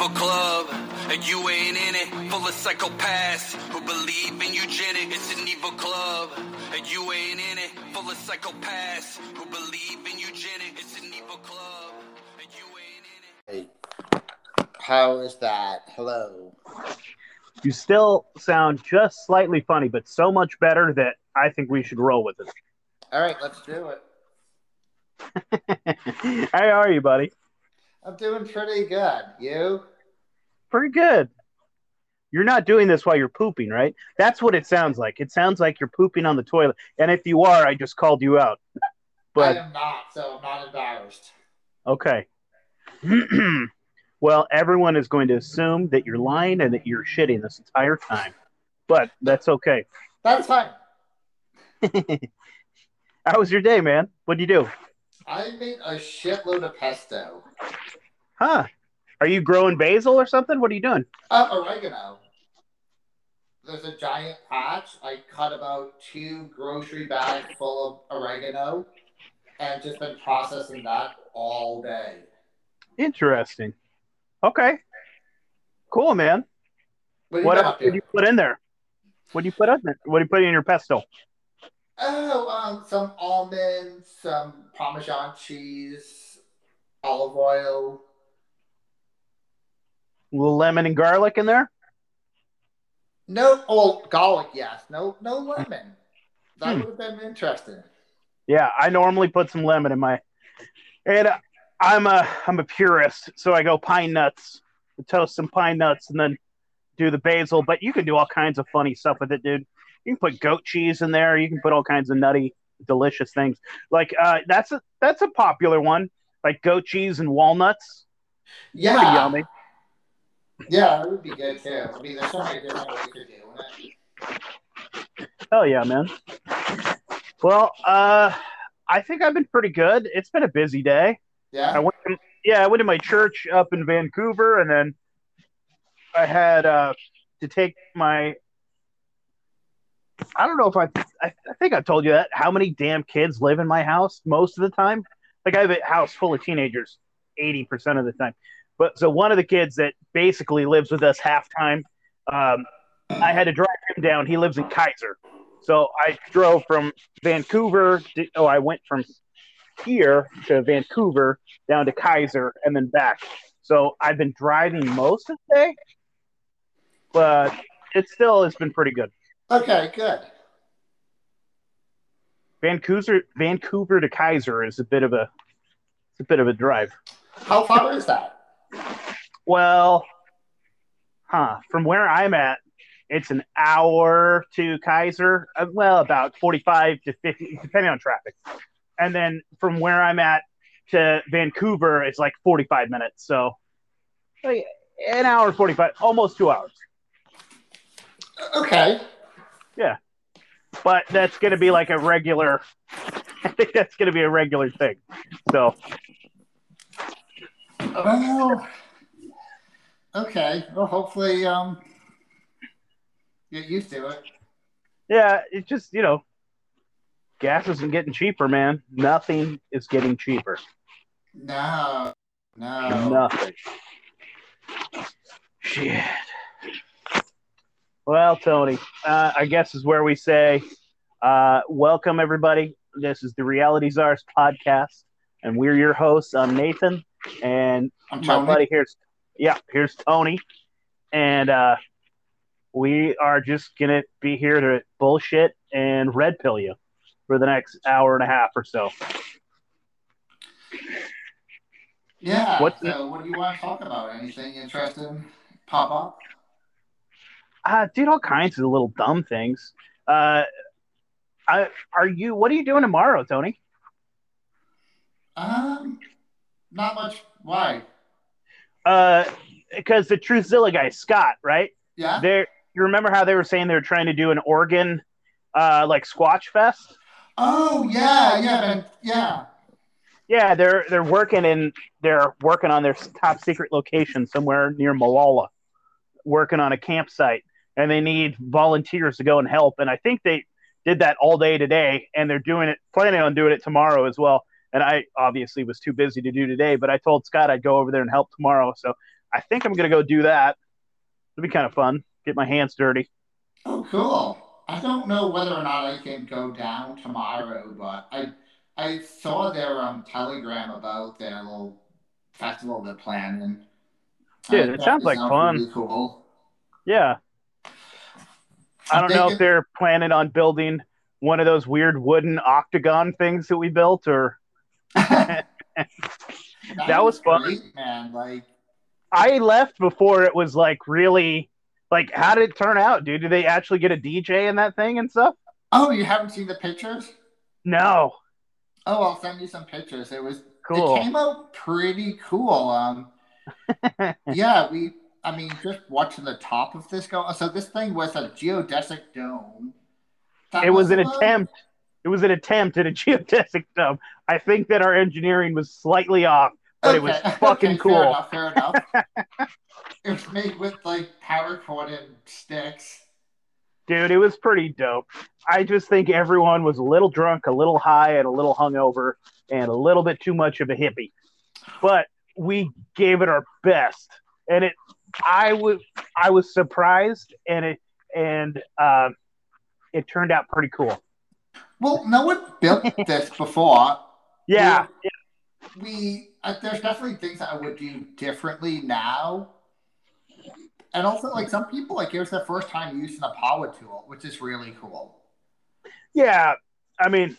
evil club, and you ain't in it. Full of psychopaths who believe in eugenics. It's an evil club, and you ain't in it. Full of psychopaths who believe in eugenics. It's an evil club, and you ain't in it. Hey, how is that? Hello. You still sound just slightly funny, but so much better that I think we should roll with it. All right, let's do it. How are you, buddy? I'm doing pretty good. You? Pretty good. You're not doing this while you're pooping, right? That's what it sounds like. It sounds like you're pooping on the toilet. And if you are, I just called you out. But I am not, so I'm not embarrassed. okay. well, everyone is going to assume that you're lying and that you're shitting this entire time. But that's okay. That's fine. How was your day, man? What'd you do? I made a shitload of pesto. Huh? Are you growing basil or something? What are you doing? Uh, oregano. There's a giant patch. I cut about two grocery bags full of oregano and just been processing that all day. Interesting. Okay. Cool, man. What, What else did you put in there? What do you put in there? What do you put in your pesto? Oh, um, some almonds, some Parmesan cheese, olive oil. A little lemon and garlic in there? No, oh, garlic, yes. No, no lemon. That Hmm. would have been interesting. Yeah, I normally put some lemon in my. And uh, I'm a I'm a purist, so I go pine nuts, toast some pine nuts, and then do the basil. But you can do all kinds of funny stuff with it, dude. You can put goat cheese in there. You can put all kinds of nutty, delicious things. Like uh, that's a that's a popular one, like goat cheese and walnuts. Pretty Yeah, yummy. yeah, that would be good too. I mean, there's so many different ways of doing it. Hell yeah, man. Well, uh, I think I've been pretty good. It's been a busy day. Yeah. I went, to, yeah, I went to my church up in Vancouver, and then I had uh, to take my. I don't know if I, I. I think I told you that. How many damn kids live in my house most of the time? Like I have a house full of teenagers, eighty percent of the time. But so one of the kids that basically lives with us half time, um, I had to drive him down. He lives in Keizer, so I drove from Vancouver. To, oh, I went from here to Vancouver down to Keizer and then back. So I've been driving most of the day, but it still has been pretty good. Okay, good. Vancouver Vancouver to Keizer is a bit of a it's a bit of a drive. How far is that? Well, huh, from where I'm at, it's an hour to Keizer. Uh, Well, about 45 to 50 depending on traffic. And then from where I'm at to Vancouver, it's like 45 minutes. So like an hour 45, almost 2 hours. Okay. But that's going to be like a regular. I think that's going to be a regular thing. So Well, okay. Well, hopefully, um, get used to it. yeah, it's just you know, gas isn't getting cheaper, man. Nothing is getting cheaper. No, no. Nothing. Shit. Well, Tony, uh, I guess is where we say, uh, welcome everybody. This is the Reality Czars podcast, and we're your hosts. I'm Nathan, and I'm my buddy here's yeah here's tony and uh we are just gonna be here to bullshit and red pill you for the next hour and a half or so Yeah. What- so, what do you want to talk about? Anything interesting pop up? Uh dude all kinds of little dumb things uh I, are you what are you doing tomorrow tony Um, not much. Why? uh because the truthzilla guy scott right Yeah. there you remember how they were saying they were trying to do an oregon uh like squatch fest Oh yeah, yeah, man. yeah. Yeah, they're they're working in they're working on their top secret location somewhere near Molalla, working on a campsite, and they need volunteers to go and help. And I think they did that all day today, and they're doing it, planning on doing it tomorrow as well. And I obviously was too busy to do today, but I told Scott I'd go over there and help tomorrow. So I think I'm gonna go do that. It'll be kind of fun. Get my hands dirty. Oh, cool. I don't know whether or not I can go down tomorrow, but I I saw their um telegram about their little festival they're planning. Dude, it sounds like fun. Really cool. Yeah. I don't know if they're planning on building one of those weird wooden octagon things that we built, or that, That was fun. great, man. Like, I left before it was like really like how did it turn out, dude? Did they actually get a DJ in that thing and stuff? oh, you haven't seen the pictures? No. Oh, I'll send you some pictures. It was Cool. It came out pretty cool. Um, yeah, we. I mean, just watching the top of this go. So this thing was a geodesic dome. That It was an attempt. It was an attempt at a geodesic dome. I think that our engineering was slightly off, but it was fucking okay, cool. Fair enough. Fair enough. it was made with like paracord and sticks. dude. It was pretty dope. I just think everyone was a little drunk, a little high, and a little hungover, and a little bit too much of a hippie. But we gave it our best, and it. I was I was surprised, and it and um, it turned out pretty cool. Well, no one built this before. Yeah, we uh, there's definitely things that I would do differently now. And also, like some people, like it was their first time using a power tool, which is really cool. yeah. I mean,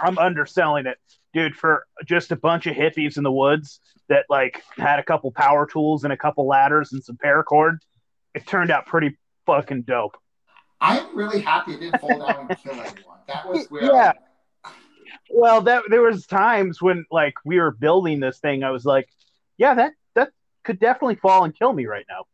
I'm underselling it, dude. For just a bunch of hippies in the woods that like had a couple power tools and a couple ladders and some paracord, it turned out pretty fucking dope. I'm really happy it didn't fall down and kill anyone. That was where. Yeah. Well, that there was times when like we were building this thing, I was like, yeah, that that could definitely fall and kill me right now.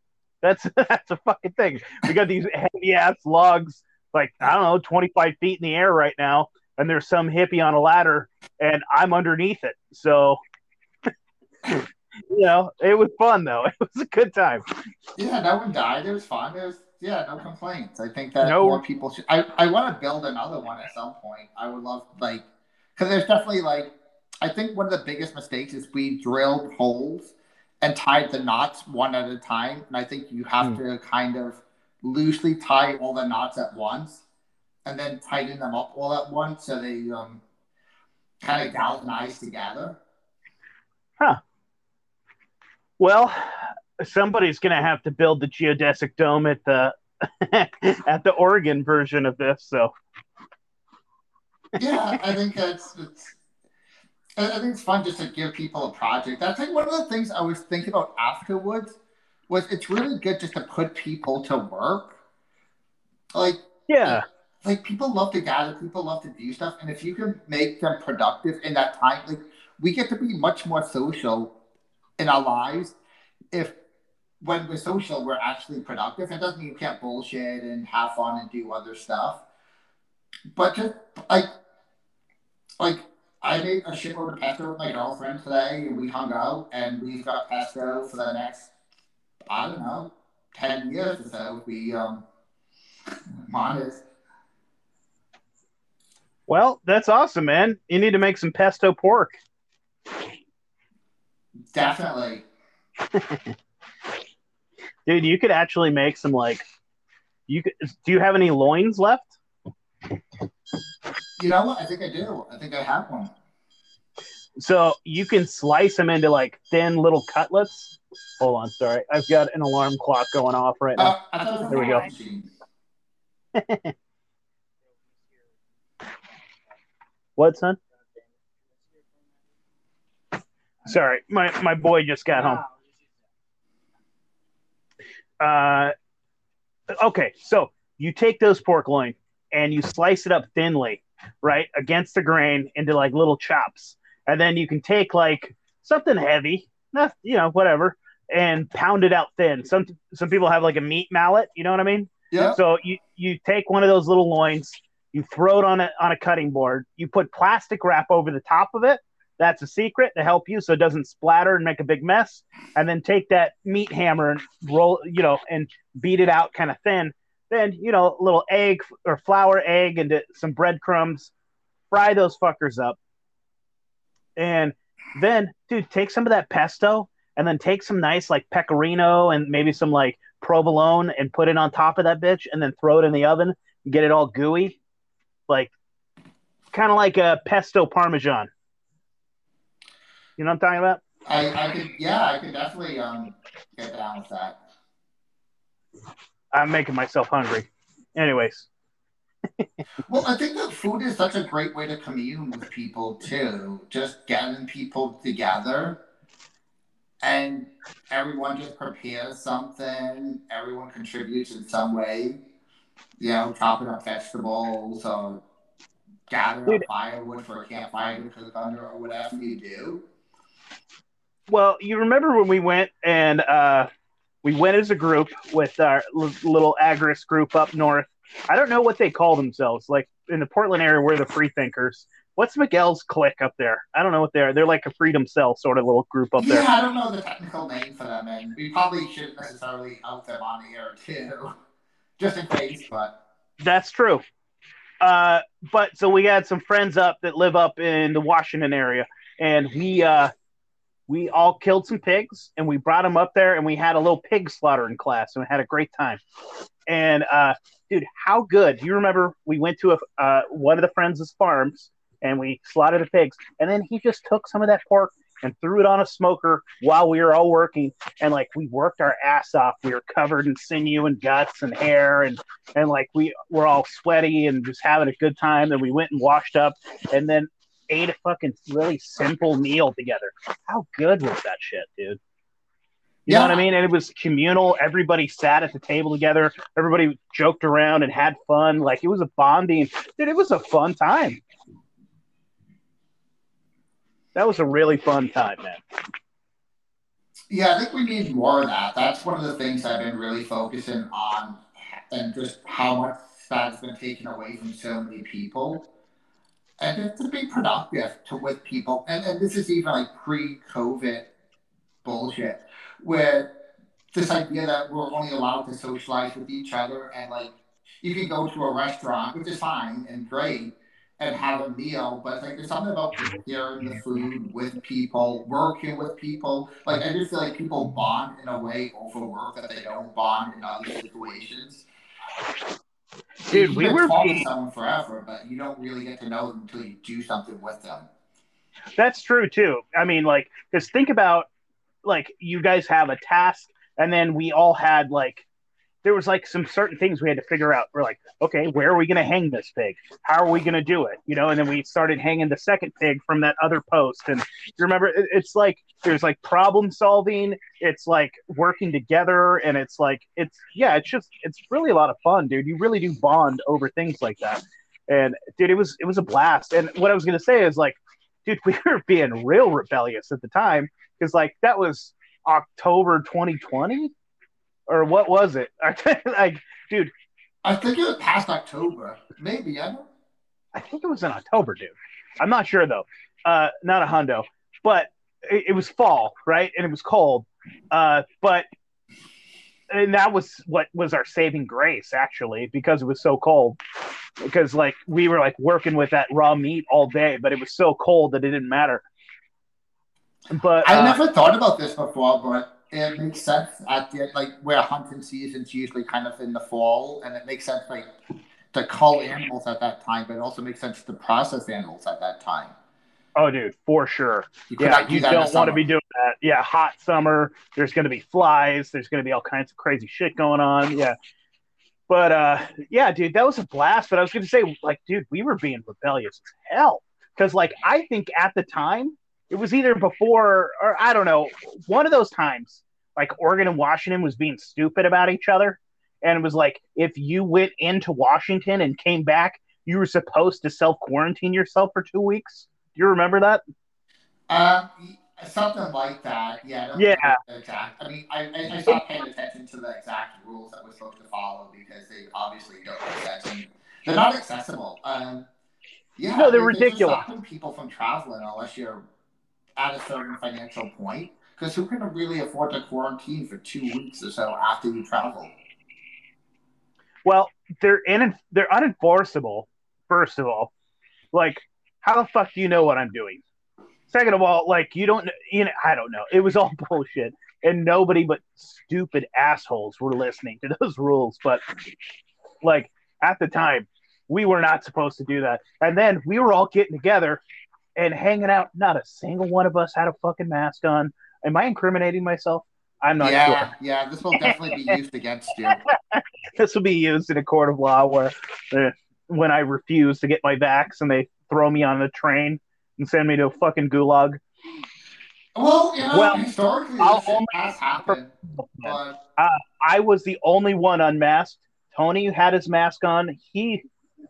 That's that's a fucking thing. We got these heavy ass logs, like I don't know, twenty five feet in the air right now, and there's some hippie on a ladder, and I'm underneath it. So, you know, it was fun though. It was a good time. Yeah, no one died. It was fun. It was yeah, no complaints. I think that No. more people should. I I want to build another one at some point. I would love like because there's definitely like I think one of the biggest mistakes is we drilled holes and tied the knots one at a time, and I think you have Hmm. to kind of loosely tie all the knots at once, and then tighten them up all at once so they um kind of galvanize together. Huh. Well, somebody's gonna have to build the geodesic dome at the at the Oregon version of this. So yeah, I think that's it's. I I think it's fun just to give people a project. That's like one of the things I was thinking about afterwards. Was it's really good just to put people to work. Like, yeah, like people love to gather, people love to do stuff, and if you can make them productive in that time, like we get to be much more social in our lives. If when we're social, we're actually productive. It doesn't mean you can't bullshit and have fun and do other stuff, but just like, like I made a shitload of pesto with my girlfriend today, and we hung out, and we've got pesto for the next, I don't know, ten years or so. We um, honest. Well, that's awesome, man. You need to make some pesto pork. Definitely. Dude, you could actually make some like you could do you have any loins left? You know what? I think I do. I think I have one. So you can slice them into like thin little cutlets. Hold on, sorry. I've got an alarm clock going off right now. Uh, I thought it was a There we go. machine. What, son? Sorry, my, my boy just got home. Uh, okay, so you take those pork loin and you slice it up thinly, right, against the grain into like little chops, and then you can take like something heavy, not you know whatever, and pound it out thin. Some some people have like a meat mallet, you know what I mean? Yeah. So you you take one of those little loins, you throw it on a on a cutting board, you put plastic wrap over the top of it. That's a secret to help you so it doesn't splatter and make a big mess. And then take that meat hammer and roll, you know, and beat it out kind of thin. Then, you know, a little egg or flour egg into some breadcrumbs. Fry those fuckers up. And then, dude, take some of that pesto and then take some nice like pecorino and maybe some like provolone and put it on top of that bitch and then throw it in the oven and get it all gooey. Like kind of like a pesto parmesan. You know what I'm talking about? I, I could, yeah, I could definitely um, get down with that. I'm making myself hungry. Anyways, Well, I think that food is such a great way to commune with people too. Just getting people together and everyone just prepares something, everyone contributes in some way. You know, chopping up vegetables or gathering up firewood for a campfire because cook under or whatever you do. well, you remember when we went and uh, we went as a group with our l- little agorist group up north. I don't know what they call themselves. Like in the Portland area, we're the Free Thinkers. What's Miguel's clique up there? I don't know what they are. They're like a Freedom Cell sort of little group up yeah, there. I don't know the technical name for them, and we probably shouldn't necessarily out them on air too, just in case. But That's true. Uh, but so we had some friends up that live up in the Washington area, and we uh, we all killed some pigs, and we brought them up there, and we had a little pig slaughtering class, and we had a great time. And uh, dude, how good! Do you remember we went to a uh, one of the friends' farms, and we slaughtered the pigs, and then he just took some of that pork and threw it on a smoker while we were all working, and like we worked our ass off. We were covered in sinew and guts and hair, and and like we were all sweaty and just having a good time. And we went and washed up, and then ate a fucking really simple meal together. How good was that shit, dude? You know Yeah. what I mean? And it was communal. Everybody sat at the table together. Everybody joked around and had fun. Like it was a bonding. Dude, it was a fun time. That was a really fun time, man. Yeah, I think we need more of that. That's one of the things I've been really focusing on, and just how much that's been taken away from so many people. And just to be productive to with people, and, and this is even like pre-COVID bullshit, where this idea that we're only allowed to socialize with each other, and like you can go to a restaurant, which is fine and great, and have a meal, but it's like there's something about sharing the food with people, working with people. Like I just feel like people bond in a way over work that they don't bond in other situations. Dude, you we can were talk being- to someone forever, but you don't really get to know them until you do something with them. That's true too. I mean, like, because think about like you guys have a task, and then we all had like there was like some certain things we had to figure out. We're like, okay, where are we going to hang this pig? How are we going to do it? You know, and then we started hanging the second pig from that other post. And you remember, it's like there's like problem solving. It's like working together, and it's like it's yeah, it's just it's really a lot of fun, dude. You really do bond over things like that. And dude, it was it was a blast. And what I was going to say is like dude, we were being real rebellious at the time because like that was October 2020 or what was it? like, dude, I think it was past October, maybe. I don't. I think it was in October, dude. I'm not sure though. Uh, not a hundo, but it, it was fall, right? And it was cold. Uh, but and that was what was our saving grace actually because it was so cold. Because like we were like working with that raw meat all day, but it was so cold that it didn't matter. But I uh, never thought about this before, but it makes sense at the like where hunting season's usually kind of in the fall, and it makes sense like to cull animals at that time, but it also makes sense to process animals at that time. Oh, dude, for sure. You Yeah, do you that in the don't want to be doing that. Yeah, hot summer. There's going to be flies. There's going to be all kinds of crazy shit going on. Yeah. But uh, yeah, dude, that was a blast. But I was going to say, like, dude, we were being rebellious as hell. Because, like, I think at the time, it was either before or I don't know, one of those times, like, Oregon and Washington was being stupid about each other. And it was like, if you went into Washington and came back, you were supposed to self quarantine yourself for two weeks. Do you remember that? Um, something like that. Yeah. I Yeah. Exact. I mean, I, I, I stopped paying attention to the exact rules that we're supposed to follow because they obviously don't sense they're not accessible. Um, yeah. No, they're they- just ridiculous. stopping people from traveling unless you're at a certain financial point. Because who can really afford to quarantine for two weeks or so after you travel? Well, they're in they're unenforceable. First of all, like how the fuck do you know what I'm doing? Second of all, like you don't, you know, I don't know. It was all bullshit, and nobody but stupid assholes were listening to those rules. But like at the time, we were not supposed to do that. And then we were all getting together and hanging out. Not a single one of us had a fucking mask on. Am I incriminating myself? I'm not yeah, sure. yeah. This will definitely be used against you. This will be used in a court of law where uh, when I refuse to get my vax and they throw me on the train and send me to a fucking gulag. Well, you know, Well, historically, I'll this only- has happened, but I was the only one unmasked. Tony had his mask on. He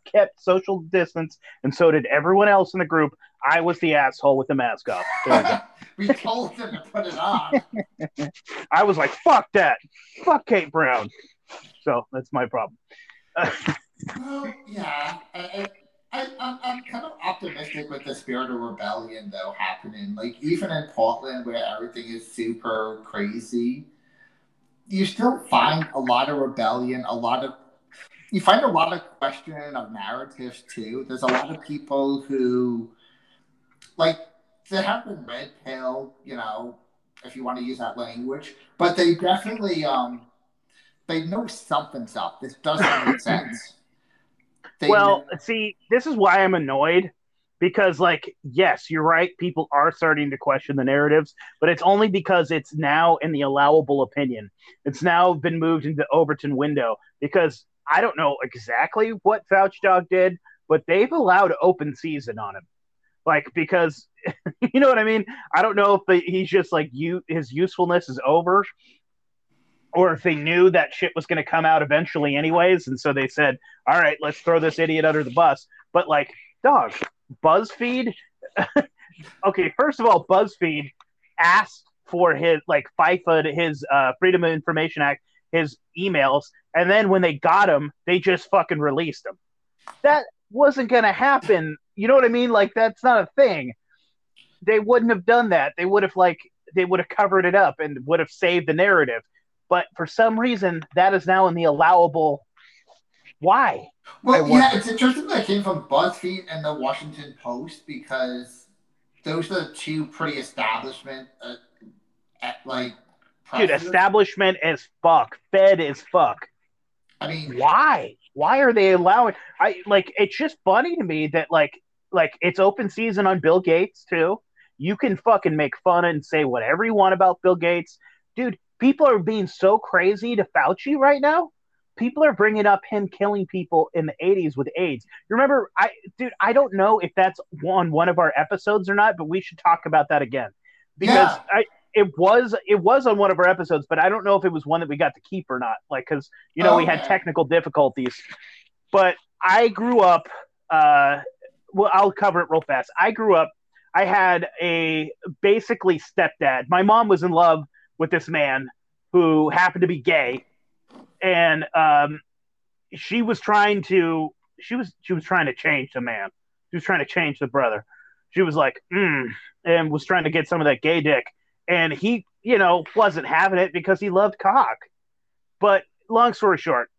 kept social distance, and so did everyone else in the group. I was the asshole with the mask off. There you go. we told him to put it on. I was like, fuck that. Fuck Kate Brown. So that's my problem. Well, yeah, I, I'm kind of optimistic with the spirit of rebellion though happening. Like even in Portland, where everything is super crazy, you still find a lot of rebellion, a lot of you find a lot of questioning of narratives too. There's a lot of people who, like, they have been red pill, you know, if you want to use that language, but they definitely um they know something's up. This doesn't make sense. They well, see, this is why I'm annoyed because, like, yes, you're right. People are starting to question the narratives, but it's only because it's now in the allowable opinion. It's now been moved into the Overton window because I don't know exactly what Fauci Dog did, but they've allowed open season on him. Like, because you know what I mean? I don't know if the, he's just like you, his usefulness is over, or if they knew that shit was going to come out eventually, anyways. And so they said, all right, let's throw this idiot under the bus. But like, dog, BuzzFeed. okay, first of all, BuzzFeed asked for his like FIFA, his uh, Freedom of Information Act, his emails, and then when they got him, they just fucking released him. That wasn't gonna happen. You know what I mean? Like that's not a thing. They wouldn't have done that. They would have like they would have covered it up and would have saved the narrative. But for some reason, that is now in the allowable. Why? Well, yeah, it's interesting that it came from BuzzFeed and the Washington Post because those are the two pretty establishment, uh, at, like, Dude, establishment as fuck, fed as fuck. I mean, Why? Why are they allowing? I like. It's just funny to me that like, like it's open season on Bill Gates too. You can fucking make fun and say whatever you want about Bill Gates, dude. People are being so crazy to Fauci right now. People are bringing up him killing people in the 80s with AIDS. You remember, I dude, I don't know if that's on one of our episodes or not, but we should talk about that again because Yeah. I it was it was on one of our episodes, but I don't know if it was one that we got to keep or not. Like, because you know we had Okay. technical difficulties. But I grew up. Uh, well, I'll cover it real fast. I grew up. I had a basically stepdad. My mom was in love with this man who happened to be gay, and um, she was trying to. She was she was trying to change the man. She was trying to change the brother. She was like, mm, and was trying to get some of that gay dick and he you know wasn't having it because he loved cock. But long story short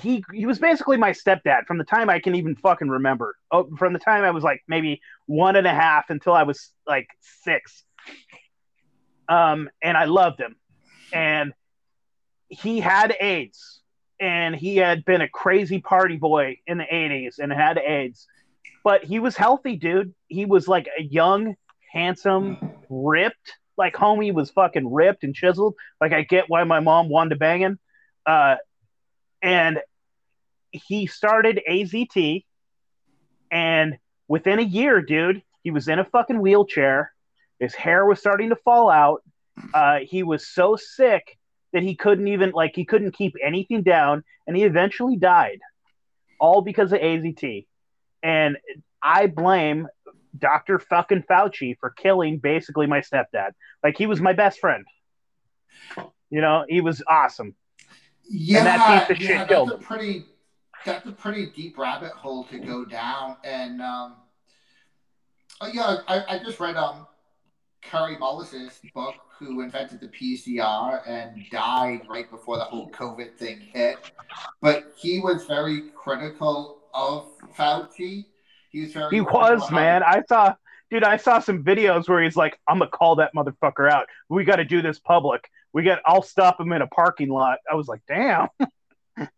he he was basically my stepdad from the time i can even fucking remember. Oh, from the time i was like maybe one and a half until i was like six. Um and i loved him. And he had aids. And he had been a crazy party boy in the 80s and had aids. But he was healthy dude. He was like a young handsome ripped. Like homie was fucking ripped and chiseled. Like I get why my mom wanted to bang him. Uh, and he started AZT, and within a year, dude, he was in a fucking wheelchair. His hair was starting to fall out. Uh, he was so sick that he couldn't even like he couldn't keep anything down, and he eventually died, all because of AZT. And I blame Dr. fucking Fauci for killing basically my stepdad. Like he was my best friend. You know, he was awesome. yeah, that yeah, shit that's a pretty, that's a pretty deep rabbit hole to go down. And um, oh, yeah, I, I just read um, Kary Mullis's book, who invented the PCR and died right before the whole COVID thing hit. But he was very critical of Fauci. He was very He was, man. I saw dude, I saw some videos where he's like, I'm gonna call that motherfucker out. We got to do this public. We got. I'll stop him in a parking lot. I was like, damn.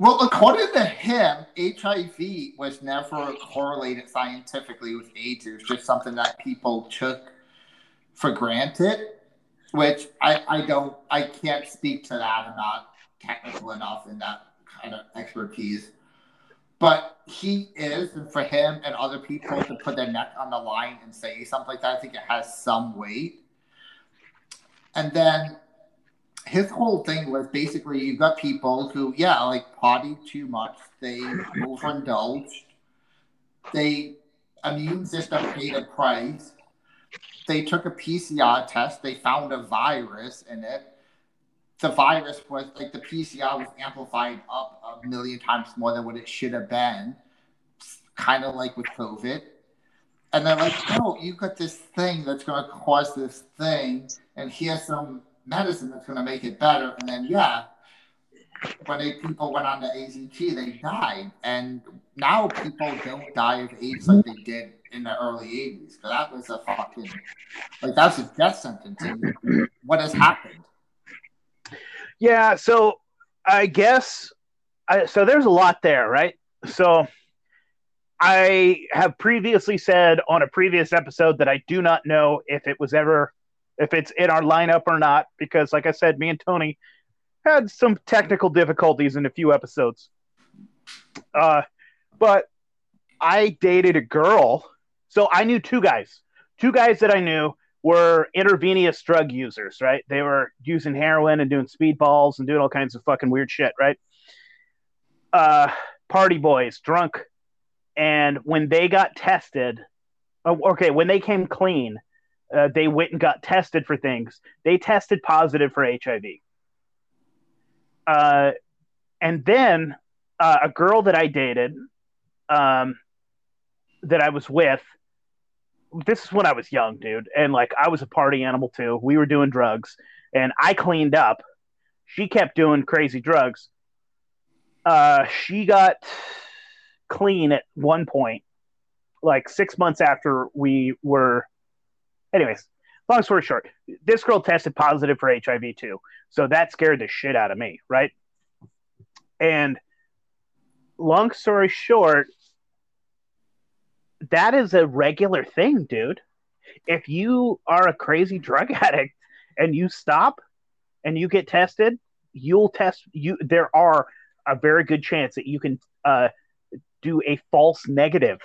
Well, according to him, HIV was never correlated scientifically with AIDS. It was just something that people took for granted, which I, I don't, I can't speak to that. I'm not technical enough in that kind of expertise. But he is, and for him and other people to put their neck on the line and say something like that, I think it has some weight. And then his whole thing was basically you've got people who, yeah, like potty too much, they overindulged, they immune system paid a price. They took a PCR test, they found a virus in it. The virus was like the PCR was amplified up a million times more than what it should have been, kind of like with COVID. And they're like, no, you got this thing that's going to cause this thing, and here's some medicine that's going to make it better. And then, yeah, when people went on the AZT, they died. And now people don't die of AIDS like they did in the early 80s. But that was a fucking, like, that's a death sentence. What has happened? Yeah, so I guess I, so. There's a lot there, right? So I have previously said on a previous episode that I do not know if it was ever if it's in our lineup or not, because like I said, me and Tony had some technical difficulties in a few episodes. Uh, but I dated a girl, so I knew two guys. Two guys that I knew were intravenous drug users, right? They were using heroin and doing speedballs and doing all kinds of fucking weird shit, right? Uh, party boys, drunk. And when they got tested, oh, okay, when they came clean, uh, they went and got tested for things. They tested positive for HIV. Uh, and then uh, a girl that I dated, um, that I was with, this is when I was young, dude, and like I was a party animal too. We were doing drugs, and I cleaned up. She kept doing crazy drugs. Uh, she got clean at one point, like six months after we were anyways, long story short, this girl tested positive for HIV too. So that scared the shit out of me, right? And long story short, that is a regular thing, dude. If you are a crazy drug addict and you stop and you get tested, you'll test you there are a very good chance that you can uh, do a false negative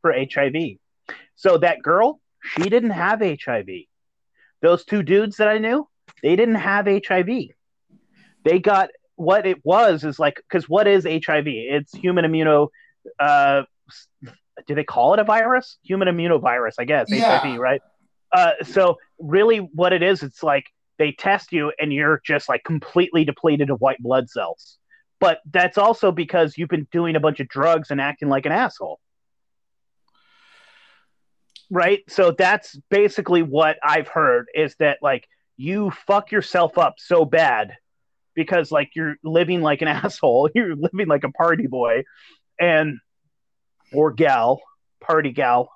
for HIV. So that girl, she didn't have HIV. Those two dudes that I knew, they didn't have HIV. They got what it was is like because what is HIV? It's human immuno. Uh, do they call it a virus? Human immunovirus, I guess. Yeah. HIV, right? Uh, so really, what it is, it's like they test you and you're just like completely depleted of white blood cells. But that's also because you've been doing a bunch of drugs and acting like an asshole right? So that's basically what I've heard is that like you fuck yourself up so bad because like you're living like an asshole, you're living like a party boy and or gal, party gal,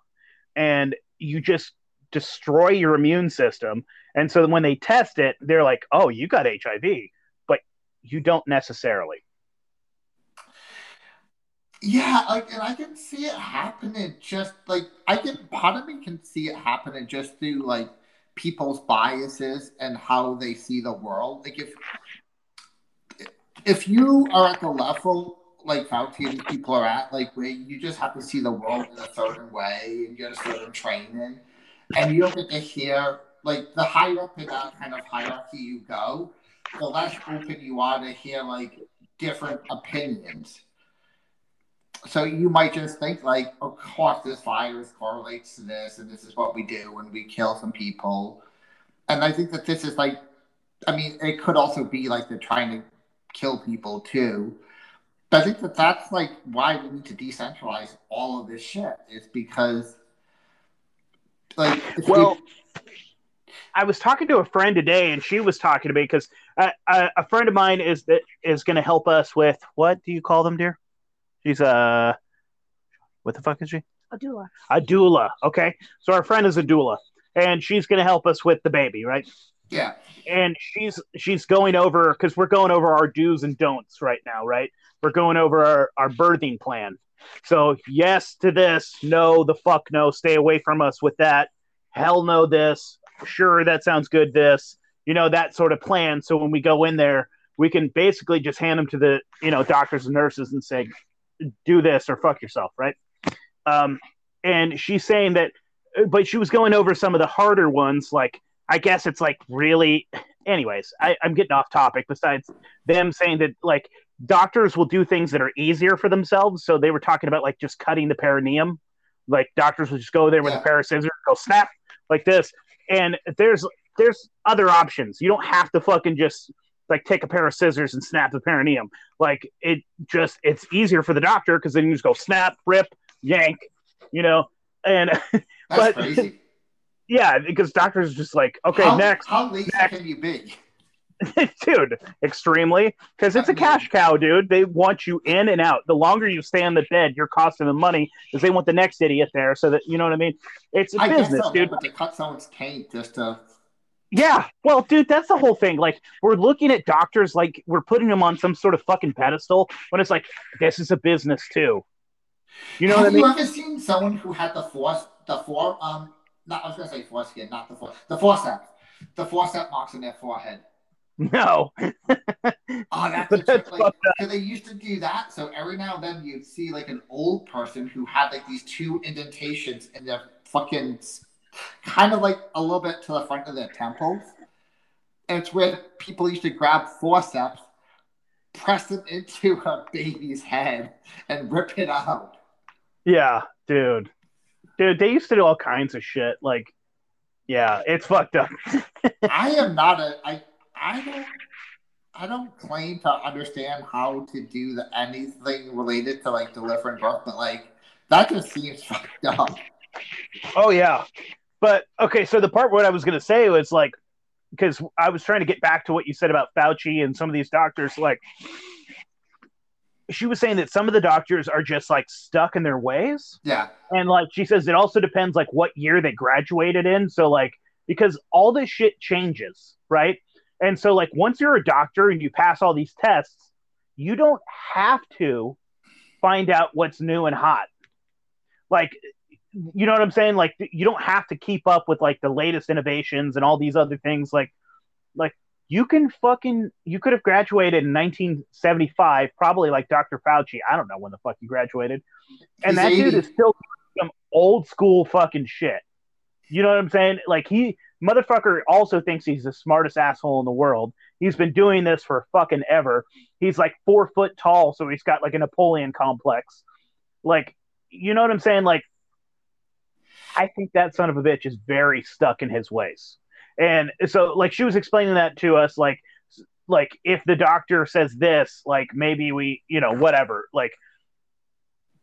and you just destroy your immune system. And so when they test it, they're like, "Oh, you got HIV." But you don't necessarily. Yeah, like, and I can see it happening just like I can. Part of me can see it happening just through like people's biases and how they see the world. Like if if you are at the level like Fauci people are at, like where you just have to see the world in a certain way and get a certain training, and you don't get to hear like the higher up in that kind of hierarchy you go, the less open you are to hear like different opinions so you might just think like, oh, of course, this virus correlates to this, and this is what we do when we kill some people. And I think that this is like, I mean, it could also be like they're trying to kill people too. But I think that that's like why we need to decentralize all of this shit. Is because, like, well. We... I was talking to a friend today, and she was talking to me because uh, a friend of mine is that is going to help us with what do you call them, dear? She's a uh, what the fuck is she? A doula. a doula. Okay, so our friend is a doula, and she's going to help us with the baby, right? Yeah. And she's she's going over because we're going over our do's and don'ts right now, right? We're going over our, our birthing plan. So yes to this, no the fuck no, stay away from us with that. Hell no this. Sure, that sounds good. This, you know, that sort of plan. So when we go in there, we can basically just hand them to the you know doctors and nurses and say, do this or fuck yourself, right? Um, and she's saying that, but she was going over some of the harder ones. Like, I guess it's like really, anyways, I, I'm getting off topic. Besides them saying that, like, doctors will do things that are easier for themselves. So they were talking about like just cutting the perineum. Like, doctors will just go there with Yeah. a pair of scissors, go snap like this. And there's there's other options. You don't have to fucking just like take a pair of scissors and snap the perineum. Like it just it's easier for the doctor because then you just go snap, rip, yank, you know. And That's But- crazy. yeah, because doctors are just like, okay, how, next, How lazy next. can you be? dude, extremely because it's a cash cow, dude. They want you in and out. The longer you stay on the bed, you're costing them money because they want the next idiot there. So that you know what I mean. It's a I guess business, so, dude. but to cut someone's taint just to Yeah, well, dude, that's the whole thing. Like, we're looking at doctors like we're putting them on some sort of fucking pedestal when it's like this is a business too. You know Have what I mean? Have you ever seen someone who had the force, the four, um, not I was gonna say foreskin, not the four, the forceps, the forceps marks on their forehead. No. Oh, that's, a that's. Like, so they used to do that. So every now and then you'd see like an old person who had like these two indentations in their fucking, kind of like a little bit to the front of their temples. And it's where people used to grab forceps, press them into a baby's head, and rip it out. Yeah, dude. Dude, they used to do all kinds of shit. Like, yeah, it's fucked up. I am not a I I don't I don't claim to understand how to do the, anything related to like delivering birth, but like that just seems fucked up. Oh yeah, but okay. So the part what I was gonna say was like, because I was trying to get back to what you said about Fauci and some of these doctors. Like, she was saying that some of the doctors are just like stuck in their ways, Yeah, and like she says, it also depends like what year they graduated in. So like, because all this shit changes, right? And so like, once you're a doctor and you pass all these tests, you don't have to find out what's new and hot. Like, you know what I'm saying? Like, you don't have to keep up with like the latest innovations and all these other things. Like, like you can fucking you could have graduated in 1975, probably like Dr. Fauci. I don't know when the fuck he graduated, and He's that dude is still some old school fucking shit. You know what I'm saying? Like he motherfucker also thinks he's the smartest asshole in the world. He's been doing this for fucking ever. He's like four foot tall, so he's got like a Napoleon complex. Like, you know what I'm saying? Like, I think that son of a bitch is very stuck in his ways. And so, like, she was explaining that to us, like, like if the doctor says this, like maybe we, you know, whatever, like,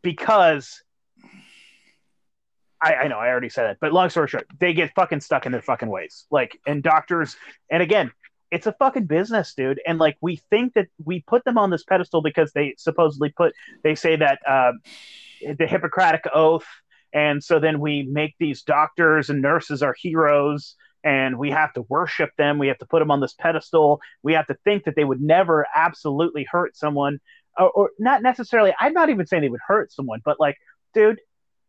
because I, I know I already said it, but long story short, they get fucking stuck in their fucking ways. Like, and doctors, and again, it's a fucking business, dude. And like, we think that we put them on this pedestal because they supposedly put, they say that uh, the Hippocratic oath, and so then we make these doctors and nurses our heroes, and we have to worship them. We have to put them on this pedestal. We have to think that they would never absolutely hurt someone, or, or not necessarily. I'm not even saying they would hurt someone, but like, dude,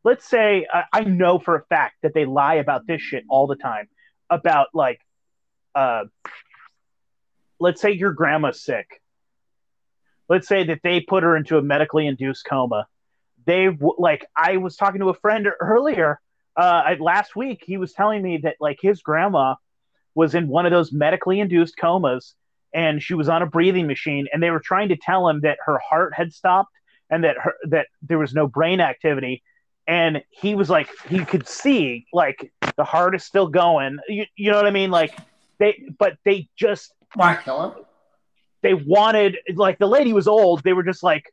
let's say I, I know for a fact that they lie about this shit all the time about like uh let's say your grandma's sick. Let's say that they put her into a medically induced coma. They like i was talking to a friend earlier uh I- last week he was telling me that like his grandma was in one of those medically induced comas and she was on a breathing machine and they were trying to tell him that her heart had stopped and that her that there was no brain activity and he was like he could see like the heart is still going. You, you know what i mean? Like they but they just Mark Killer. they wanted like the lady was old. They were just like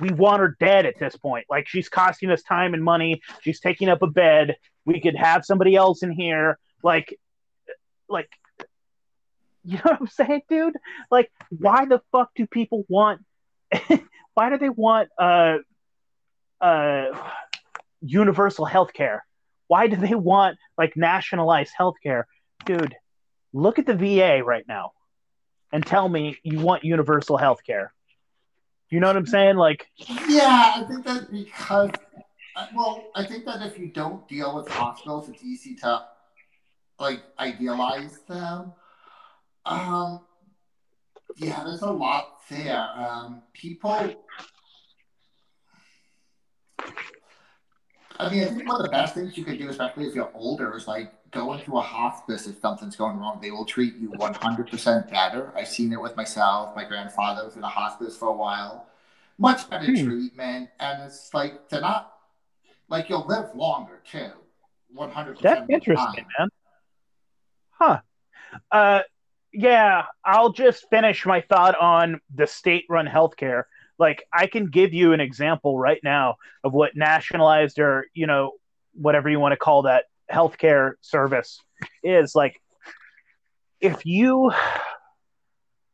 we want her dead at this point. Like she's costing us time and money. She's taking up a bed. We could have somebody else in here. Like like you know what i'm saying dude? Like why the fuck do people want why do they want uh uh universal health care? Why do they want like nationalized health care? Dude, look at the VA right now and tell me you want universal health care. You know what I'm saying? Like, Yeah, I think that because, uh, well, I think that if you don't deal with hospitals, it's easy to like idealize them. Um, yeah, there's a lot there. Um, people. I mean, I think one of the best things you can do, especially if you're older, is like go into a hospice if something's going wrong. They will treat you 100% better. I've seen it with myself. My grandfather was in a hospice for a while. Much better Hmm. treatment. And it's like, they're not, like, you'll live longer too. 100%. that's interesting, man. Huh. Uh, yeah, I'll just finish my thought on the state run healthcare. Like, I can give you an example right now of what nationalized or, you know, whatever you want to call that healthcare service is. Like, if you,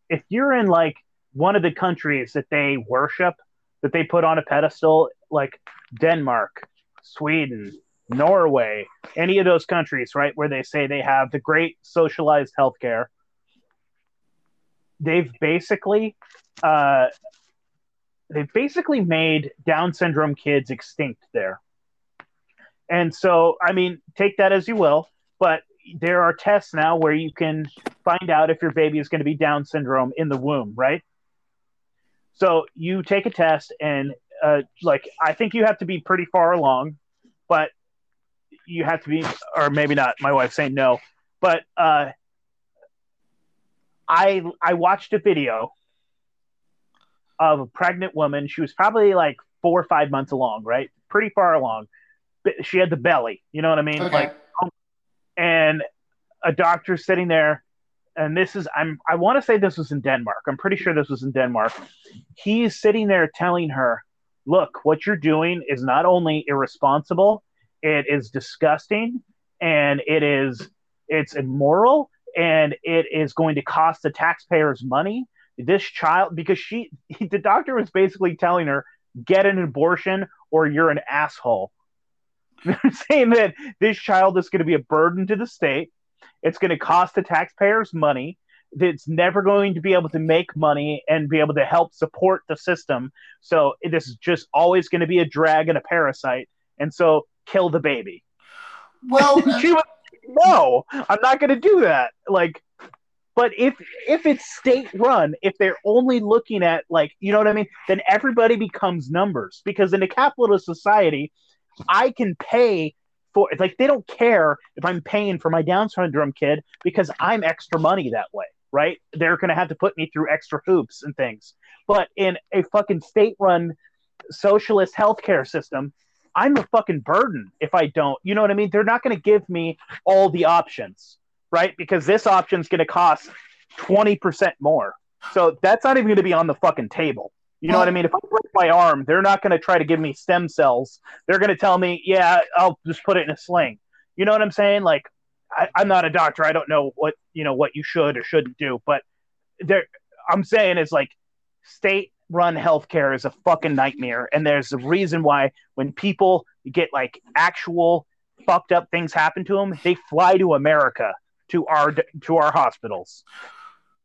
if you're in like one of the countries that they worship, that they put on a pedestal, like Denmark, Sweden, Norway, any of those countries, right, where they say they have the great socialized healthcare, they've basically uh, they've basically made Down syndrome kids extinct there. And so, I mean, take that as you will, but there are tests now where you can find out if your baby is going to be Down syndrome in the womb, right? So you take a test, and uh, like I think you have to be pretty far along, but you have to be, or maybe not. My wife's saying no, but uh, I I watched a video of a pregnant woman. She was probably like four or five months along, right? Pretty far along. But She had the belly, you know what I mean? Okay. Like, and a doctor sitting there, and this is I'm I want to say this was in Denmark. I'm pretty sure this was in Denmark. He's sitting there telling her, "Look, what you're doing is not only irresponsible, it is disgusting, and it is it's immoral, and it is going to cost the taxpayers money." This child, because she, the doctor was basically telling her, "Get an abortion, or you're an asshole." They're saying that this child is going to be a burden to the state. It's going to cost the taxpayers money. It's never going to be able to make money and be able to help support the system. So this is just always going to be a drag and a parasite. And so kill the baby. Well, she was no, I'm not going to do that. Like, but if if it's state run, if they're only looking at like you know what I mean, then everybody becomes numbers because in a capitalist society, I can pay for it's like they don't care if I'm paying for my Down syndrome kid because I'm extra money that way, right? They're gonna have to put me through extra hoops and things. But in a fucking state run socialist healthcare system, I'm a fucking burden if I don't. You know what I mean? They're not gonna give me all the options, right? Because this option is gonna cost twenty percent more. So that's not even gonna be on the fucking table. You know what I mean? If I break my arm, they're not going to try to give me stem cells. They're going to tell me, yeah, I'll just put it in a sling. You know what I'm saying? Like, I, I'm not a doctor. I don't know what you know what you should or shouldn't do. But there, I'm saying is like, state-run healthcare is a fucking nightmare, and there's a reason why when people get like actual fucked up things happen to them, they fly to America to our to our hospitals.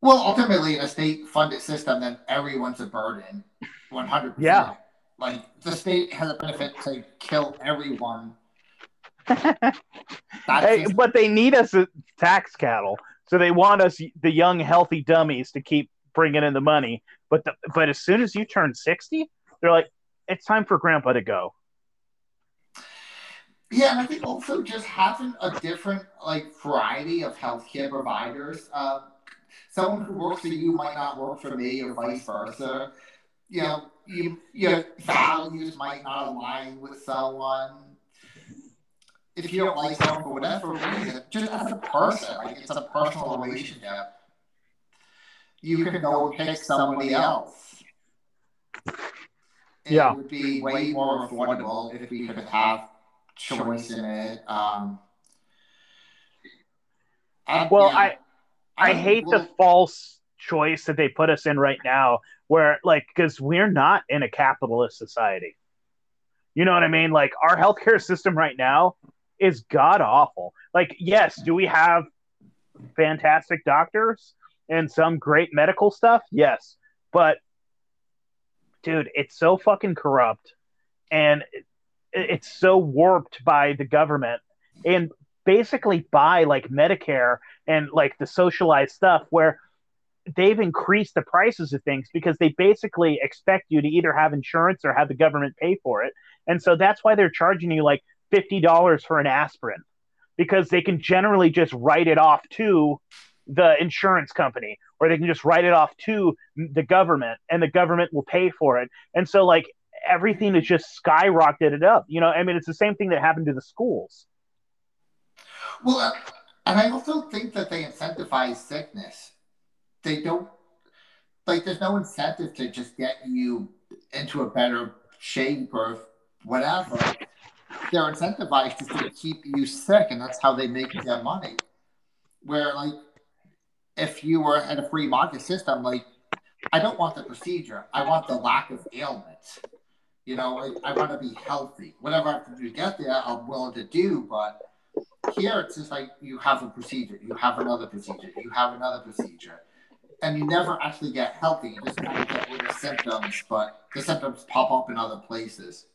Well, ultimately, a state-funded system, then everyone's a burden, one hundred Yeah. percent. Like the state has a benefit to kill everyone. Hey, just- but they need us as tax cattle, so they want us, the young, healthy dummies, to keep bringing in the money. But the, but as soon as you turn sixty, they're like, it's time for Grandpa to go. Yeah, and I think also just having a different like variety of healthcare providers. Uh, someone who works for you might not work for me, or vice versa. You know, you, your values might not align with someone. If you don't like someone for whatever reason, just as a person, like it's a personal relationship, you can go pick somebody else. It Yeah. would be way more affordable if we could have choice in it. Um, Well, yeah, I I hate the false choice that they put us in right now, where like because we're not in a capitalist society. You know what I mean? Like our healthcare system right now is god awful. Like, yes, do we have fantastic doctors and some great medical stuff? Yes. But dude, it's so fucking corrupt and it's so warped by the government and basically by like Medicare and like the socialized stuff where they've increased the prices of things because they basically expect you to either have insurance or have the government pay for it. And so that's why they're charging you like $50 for an aspirin because they can generally just write it off to the insurance company or they can just write it off to the government and the government will pay for it. And so like everything is just skyrocketed up. You know, I mean it's the same thing that happened to the schools. Well, uh, and I also think that they incentivize sickness. They don't like. There's no incentive to just get you into a better shape or whatever. They're incentivized to keep you sick, and that's how they make their money. Where like, if you were in a free market system, like, I don't want the procedure. I want the lack of ailments. You know, I, I want to be healthy. Whatever I have to do to get there, I'm willing to do, but here, it's just like you have a procedure, you have another procedure, you have another procedure, and you never actually get healthy. You just kind of get rid of symptoms, but the symptoms pop up in other places.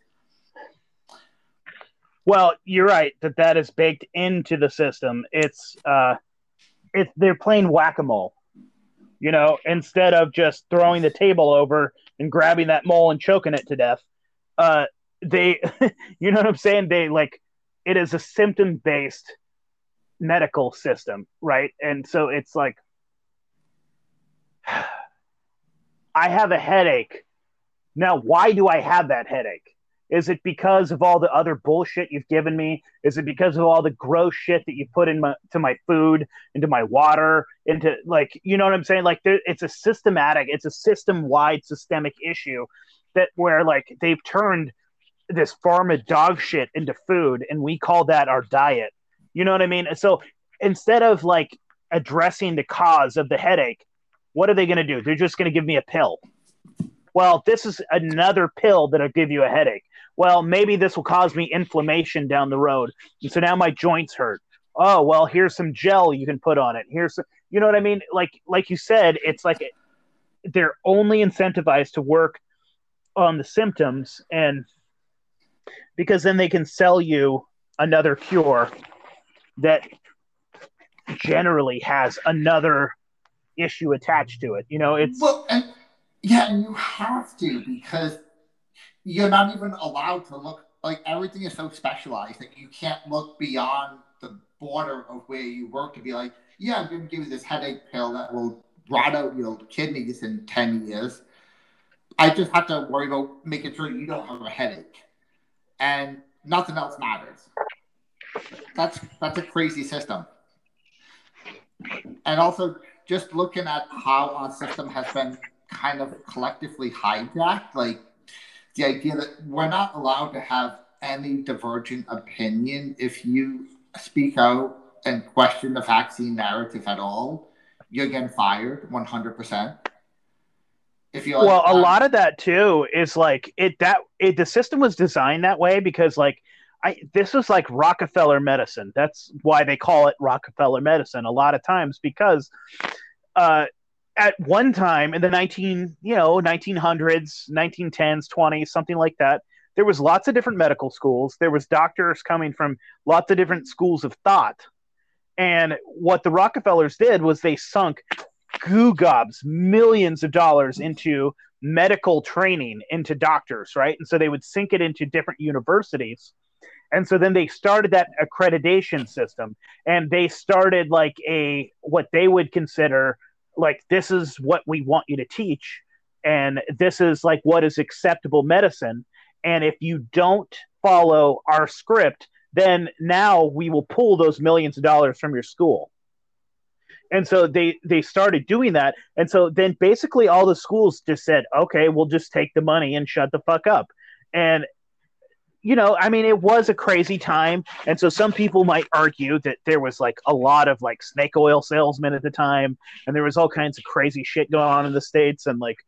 Well, you're right that that is baked into the system. It's uh, it's they're playing whack a mole. You know, instead of just throwing the table over and grabbing that mole and choking it to death, uh, they, you know what I'm saying? They like it is a symptom based medical system, right? And so it's like, I have a headache. Now, why do I have that headache? Is it because of all the other bullshit you've given me? Is it because of all the gross shit that you put in my, to my food, into my water, into like, you know what I'm saying? Like, there, it's a systematic, it's a system wide systemic issue that where like they've turned this pharma dog shit into food and we call that our diet. You know what I mean? So instead of like addressing the cause of the headache, what are they going to do? They're just going to give me a pill. Well, this is another pill that'll give you a headache. Well, maybe this will cause me inflammation down the road. And so now my joints hurt. Oh, well, here's some gel you can put on it. Here's some, you know what I mean? Like like you said, it's like they're only incentivized to work on the symptoms and because then they can sell you another cure that generally has another issue attached to it. You know, it's well, and, yeah, and you have to because you're not even allowed to look like everything is so specialized that you can't look beyond the border of where you work to be like, yeah, I'm going to give you this headache pill that will rot out your kidneys in 10 years. I just have to worry about making sure you don't have a headache and nothing else matters. That's that's a crazy system. And also just looking at how our system has been kind of collectively hijacked, like the idea that we're not allowed to have any divergent opinion if you speak out and question the vaccine narrative at all, you're getting fired 100% if you like, well, um, a lot of that too is like it that it the system was designed that way because like I this was like Rockefeller medicine. That's why they call it Rockefeller medicine a lot of times because uh, at one time in the 19 you know 1900s 1910s 20s something like that there was lots of different medical schools. There was doctors coming from lots of different schools of thought. And what the rockefellers did was they sunk goo gobs millions of dollars into medical training into doctors, right? And so they would sink it into different universities. And so then they started that accreditation system and they started like a what they would consider like this is what we want you to teach and this is like what is acceptable medicine and if you don't follow our script then now we will pull those millions of dollars from your school and so they they started doing that. And so then basically all the schools just said okay we'll just take the money and shut the fuck up. And you know i mean it was a crazy time. And so some people might argue that there was like a lot of like snake oil salesmen at the time. And there was all kinds of crazy shit going on in the states. And like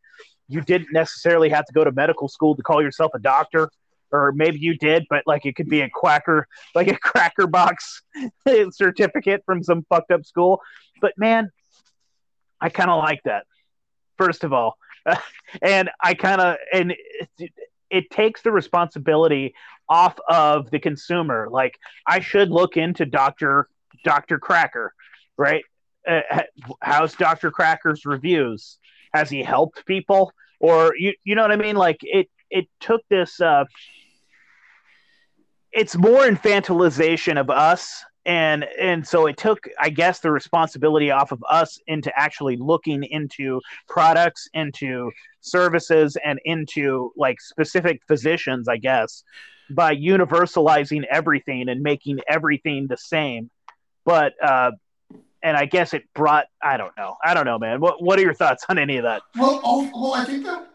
you didn't necessarily have to go to medical school to call yourself a doctor. Or maybe you did, but like it could be a quacker, like a cracker box certificate from some fucked up school. But man, I kind of like that. First of all, and I kind of and it, it takes the responsibility off of the consumer. Like I should look into Doctor Doctor Cracker, right? Uh, how's Doctor Cracker's reviews? Has he helped people? Or you you know what I mean? Like it it took this. Uh, it's more infantilization of us and and so it took i guess the responsibility off of us into actually looking into products into services and into like specific physicians i guess by universalizing everything and making everything the same. But uh and i guess it brought i don't know. I don't know man. What what are your thoughts on any of that? Well well i think that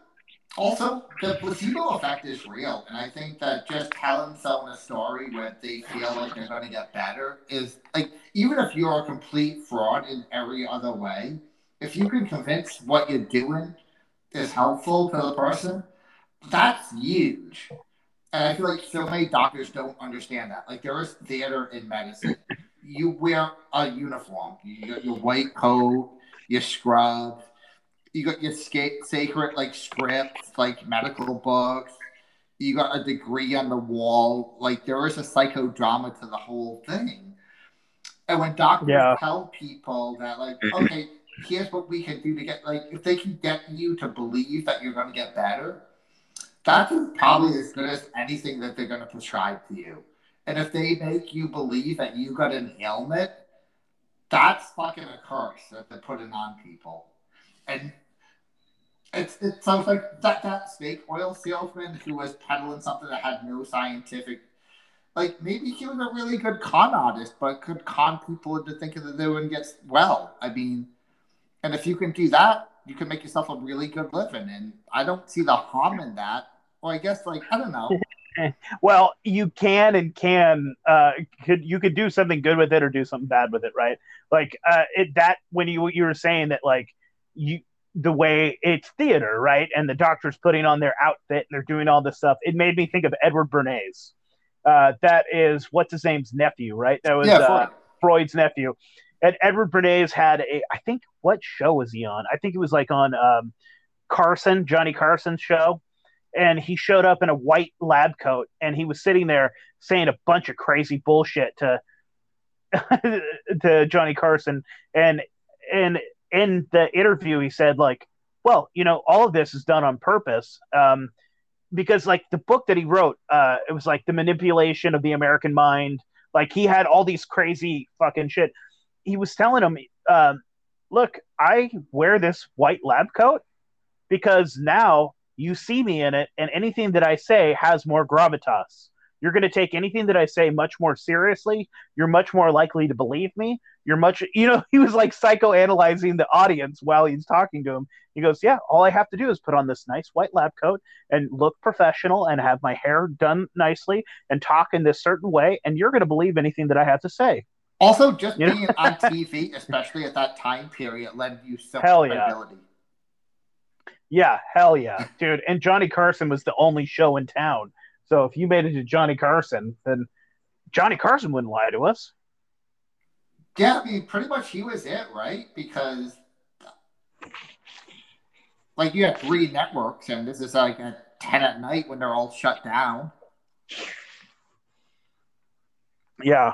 also, the placebo effect is real, and I think that just telling someone a story where they feel like they're going to get better is like even if you're a complete fraud in every other way, if you can convince what you're doing is helpful to the person, that's huge. And I feel like so many doctors don't understand that. Like there is theater in medicine. You wear a uniform, you got your white coat, your scrubs you got your sca- sacred like scripts, like medical books. You got a degree on the wall. Like there is a psychodrama to the whole thing. And when doctors yeah. tell people that, like, okay, here's what we can do to get, like, if they can get you to believe that you're going to get better, that's probably as good as anything that they're going to prescribe to you. And if they make you believe that you got an ailment, that's fucking a curse that they're putting on people. And it's, it sounds like that, that snake oil salesman who was peddling something that had no scientific like maybe he was a really good con artist, but could con people into thinking that they would get well. I mean, and if you can do that, you can make yourself a really good living. And I don't see the harm in that. Well, I guess like I don't know. well, you can and can uh, could you could do something good with it or do something bad with it, right? Like uh, it that when you you were saying that like you the way it's theater, right? And the doctor's putting on their outfit and they're doing all this stuff. It made me think of Edward Bernays. Uh, that is what's his name's nephew, right? That was yeah, uh, Freud's nephew. And Edward Bernays had a, I think, what show was he on? I think it was like on um, Carson, Johnny Carson's show. And he showed up in a white lab coat and he was sitting there saying a bunch of crazy bullshit to to Johnny Carson. And and in the interview, he said, like, well, you know, all of this is done on purpose. Um, because like the book that he wrote, uh, it was like the manipulation of the American mind. Like he had all these crazy fucking shit. He was telling him, uh, look, I wear this white lab coat because now you see me in it, and anything that I say has more gravitas. You're going to take anything that I say much more seriously. You're much more likely to believe me. You're much, you know, he was like psychoanalyzing the audience while he's talking to him. He goes, Yeah, all I have to do is put on this nice white lab coat and look professional and have my hair done nicely and talk in this certain way. And you're going to believe anything that I have to say. Also, just you being on TV, especially at that time period, led you so hell yeah. Yeah, hell yeah, dude. And Johnny Carson was the only show in town so if you made it to Johnny Carson, then Johnny Carson wouldn't lie to us. Yeah, I mean, pretty much he was it, right? Because like you have three networks, and this is like at ten at night when they're all shut down. Yeah,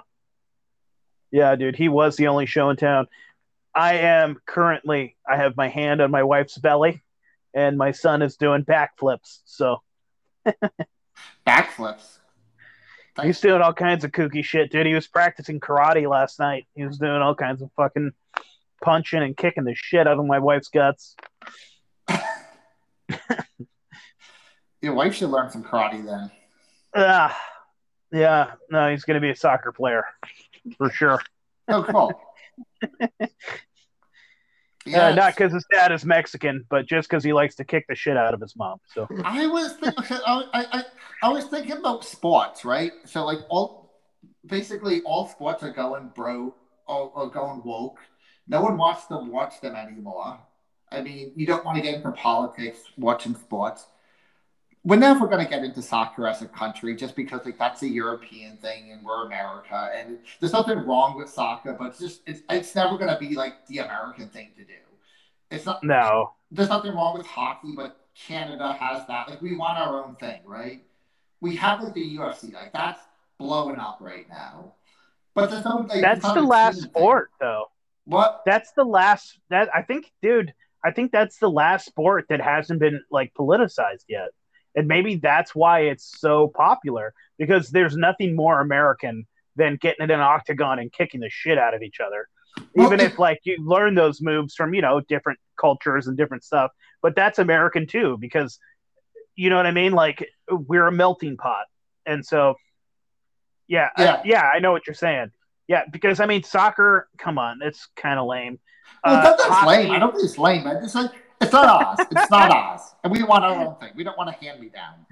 yeah, dude, he was the only show in town. I am currently. I have my hand on my wife's belly, and my son is doing backflips. So. backflips. He's doing all kinds of kooky shit, dude. He was practicing karate last night. He was doing all kinds of fucking punching and kicking the shit out of my wife's guts. Your wife should learn some karate then. Ah, uh, yeah. No, he's going to be a soccer player for sure. Oh, cool. Yeah, uh, not because his dad is Mexican, but just because he likes to kick the shit out of his mom. So I was thinking, I, I, I was thinking about sports, right? So like all, basically all sports are going bro or, or going woke. No one wants to watch them anymore. I mean, you don't want to get into politics watching sports. We're never going to get into soccer as a country just because like that's a European thing and we're America and there's nothing wrong with soccer, but it's just it's it's never going to be like the American thing to do. It's not No. there's nothing wrong with hockey, but Canada has that. Like we want our own thing, right? We have like the UFC, like that's blowing up right now. But there's no like That's the last team thing. sport, though. What? That's the last. That I think, dude. I think that's the last sport that hasn't been like politicized yet, and maybe that's why it's so popular because there's nothing more American than getting it in an octagon and kicking the shit out of each other. Even if like you learn those moves from you know different cultures and different stuff, but that's American too because you know what I mean. Like we're a melting pot, and so yeah, I- Yeah. yeah, I know what you're saying. Yeah, because I mean, soccer. Come on, it's kind of lame. Well, Uh, that's hockey- lame. I don't think it's lame, man. It's like it's not ours. It's not ours, and we want our own thing. We don't want a hand me down.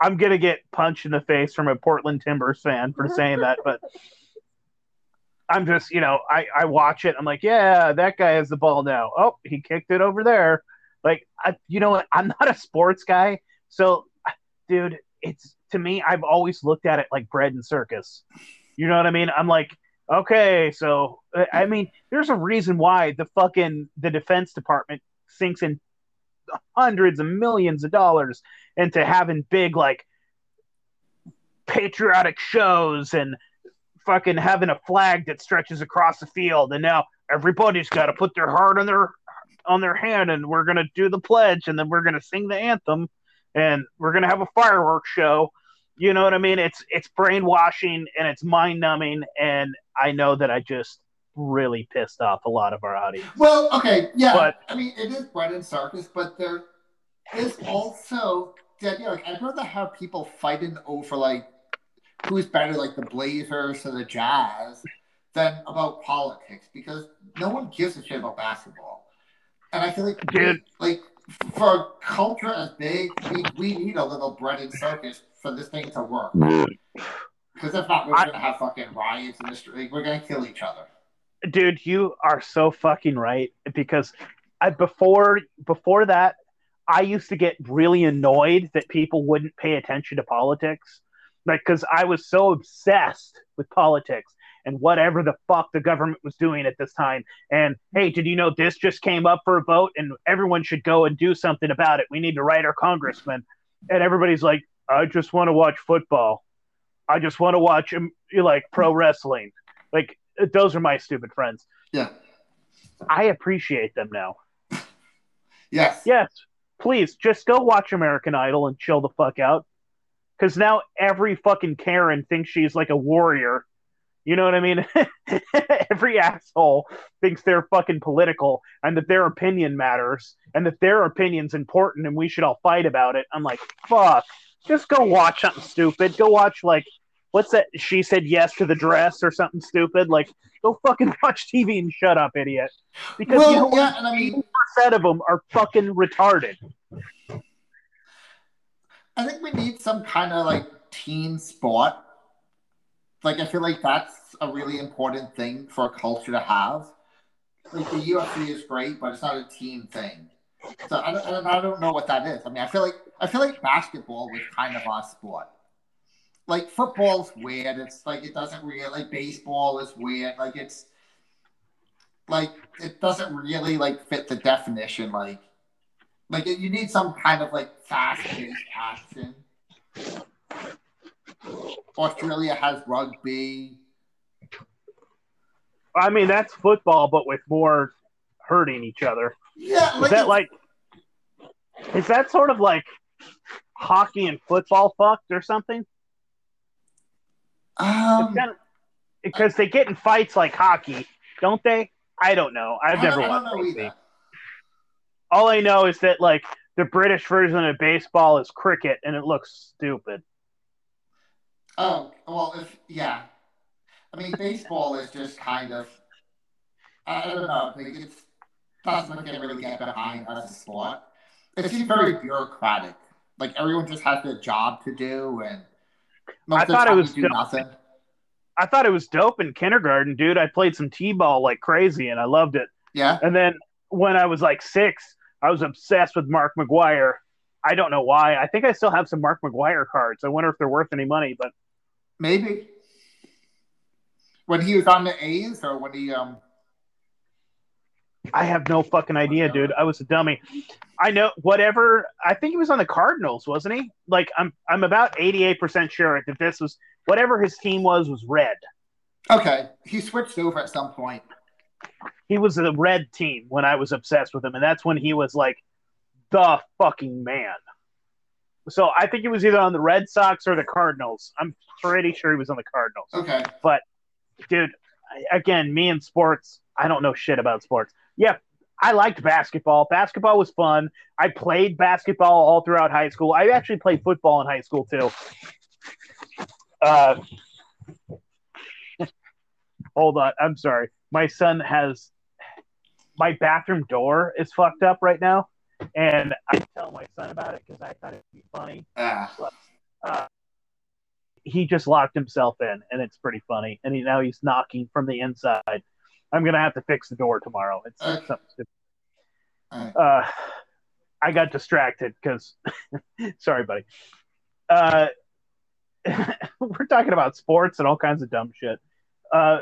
I'm gonna get punched in the face from a Portland Timbers fan for saying that, but I'm just, you know, I I watch it. I'm like, yeah, that guy has the ball now. Oh, he kicked it over there. Like, I, you know what? I'm not a sports guy, so, dude, it's to me. I've always looked at it like bread and circus. You know what I mean? I'm like, okay, so I mean, there's a reason why the fucking the Defense Department sinks in hundreds of millions of dollars into having big like patriotic shows and fucking having a flag that stretches across the field. And now everybody's got to put their heart on their on their hand and we're going to do the pledge and then we're going to sing the anthem and we're going to have a fireworks show. You know what i mean? It's it's brainwashing and it's mind numbing and i know that i just really pissed off a lot of our audience Well, okay, yeah. But- I mean, it is bread and circus, but there is also the idea. Like, I'd rather have people fighting over like who's better, like the Blazers or the Jazz, than about politics because no one gives a shit about basketball. And I feel like, Dude. like for a culture as big, we, we need a little bread and circus for this thing to work. Because if not, we're I- gonna have fucking riots in the street. We're gonna kill each other. Dude you are so fucking right because i before before that i used to get really annoyed that people wouldn't pay attention to politics. Like because i was so obsessed with politics and whatever the fuck the government was doing at this time. And hey did you know this just came up for a vote and everyone should go and do something about it? We need to write our congressman. And everybody's like i just want to watch football. I just want to watch um, like pro wrestling. Like those are my stupid friends Yeah. I appreciate them now. Yes. Yes, please just go watch American Idol and chill the fuck out. Because now every fucking Karen thinks she's like a warrior. You know what I mean? every asshole thinks they're fucking political and that their opinion matters and that their opinion's important and we should all fight about it. I'm like, fuck. Just go watch something stupid. Go watch like what's that? She said yes to the dress or something stupid. Like, go fucking watch TV and shut up, idiot. Because Well, you know what? yeah, and I mean, percent of them are fucking retarded. I think we need some kind of like team sport. Like, I feel like that's a really important thing for a culture to have. Like, the UFC is great, but it's not a team thing. So I don't, I don't- I don't know what that is. I mean, I feel like I feel like basketball was kind of our sport. Like football's weird. It's like it doesn't really like baseball is weird. Like it's like it doesn't really like fit the definition. Like like you need some kind of like fast paced action. Australia has rugby. I mean, that's football, but with more hurting each other. Yeah, Is that like? Is that sort of like hockey and football fucked or something? Um, kind of, because they get in fights like hockey, don't they? I don't know. I've I never watched don't know rugby. either. All I know is that like the British version of baseball is cricket, and it looks stupid. Oh well, if yeah, I mean baseball is just kind of I don't know. Like it's doesn't get really get behind as a sport. It seems very bureaucratic. Like everyone just has their job to do, and most I thought it was do dope. nothing. I thought it was dope in kindergarten, dude. I played some t-ball like crazy, and I loved it. Yeah, And then when I was like six, I was obsessed with Mark McGwire. I don't know why. I think I still have some Mark McGwire cards. I wonder if they're worth any money, but maybe when he was on the A's or when he um. I have no fucking idea, dude. I was a dummy. I know whatever. I think he was on the Cardinals, wasn't he? Like I'm, I'm about eighty eight percent sure that this was whatever his team was was red. Okay, he switched over at some point. He was a red team when I was obsessed with him, and that's when he was like the fucking man. So I think he was either on the Red Sox or the Cardinals. I'm pretty sure he was on the Cardinals. Okay. But dude, again, me and sports, I don't know shit about sports. Yeah, I liked basketball. Basketball was fun. I played basketball all throughout high school. I actually played football in high school too. Uh, hold on, I'm sorry. My son has my bathroom door is fucked up right now and I tell my son about it because I thought it'd be funny. Ah. But, uh, he just locked himself in, and it's pretty funny. And he, now he's knocking from the inside. I'm gonna have to fix the door tomorrow. It's something stupid. Alright. Uh, I got distracted because, sorry, buddy. Uh, we're talking about sports and all kinds of dumb shit. Uh,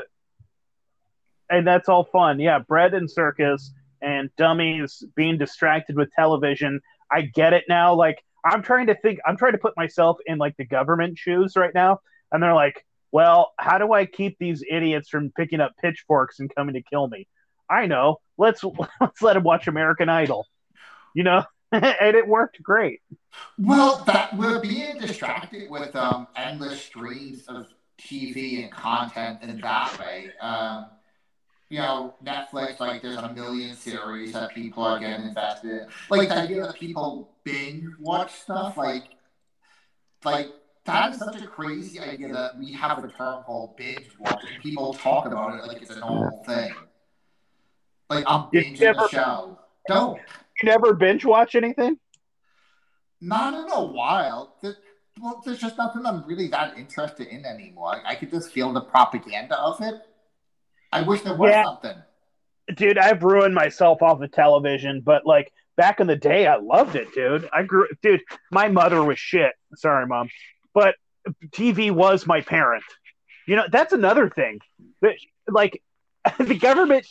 and that's all fun. Yeah, bread and circus and dummies being distracted with television. I get it now. Like I'm trying to think. I'm trying to put myself in like the government shoes right now, and they're like, "Well, how do I keep these idiots from picking up pitchforks and coming to kill me?" I know. Let's let's let them watch American Idol. You know, and it worked great. Well, that we're being distracted with um, endless streams of TV and content in that way. Um, you know, Netflix, like there's a million series that people are getting invested in. Like the idea that people binge watch stuff, like, like that is such a crazy idea that we have a term called binge watching. People talk about it like it's a normal thing. Like I'm You binging never- a show. Don't. You never binge watch anything? Not in a while. There- well, there's just nothing I'm really that interested in anymore. I could just feel the propaganda of it. I wish there was Yeah. something. dude, I've ruined myself off of television, but like back in the day, I loved it, dude. I grew, dude. My mother was shit. Sorry, mom, but TV was my parent. You know, that's another thing. That like the government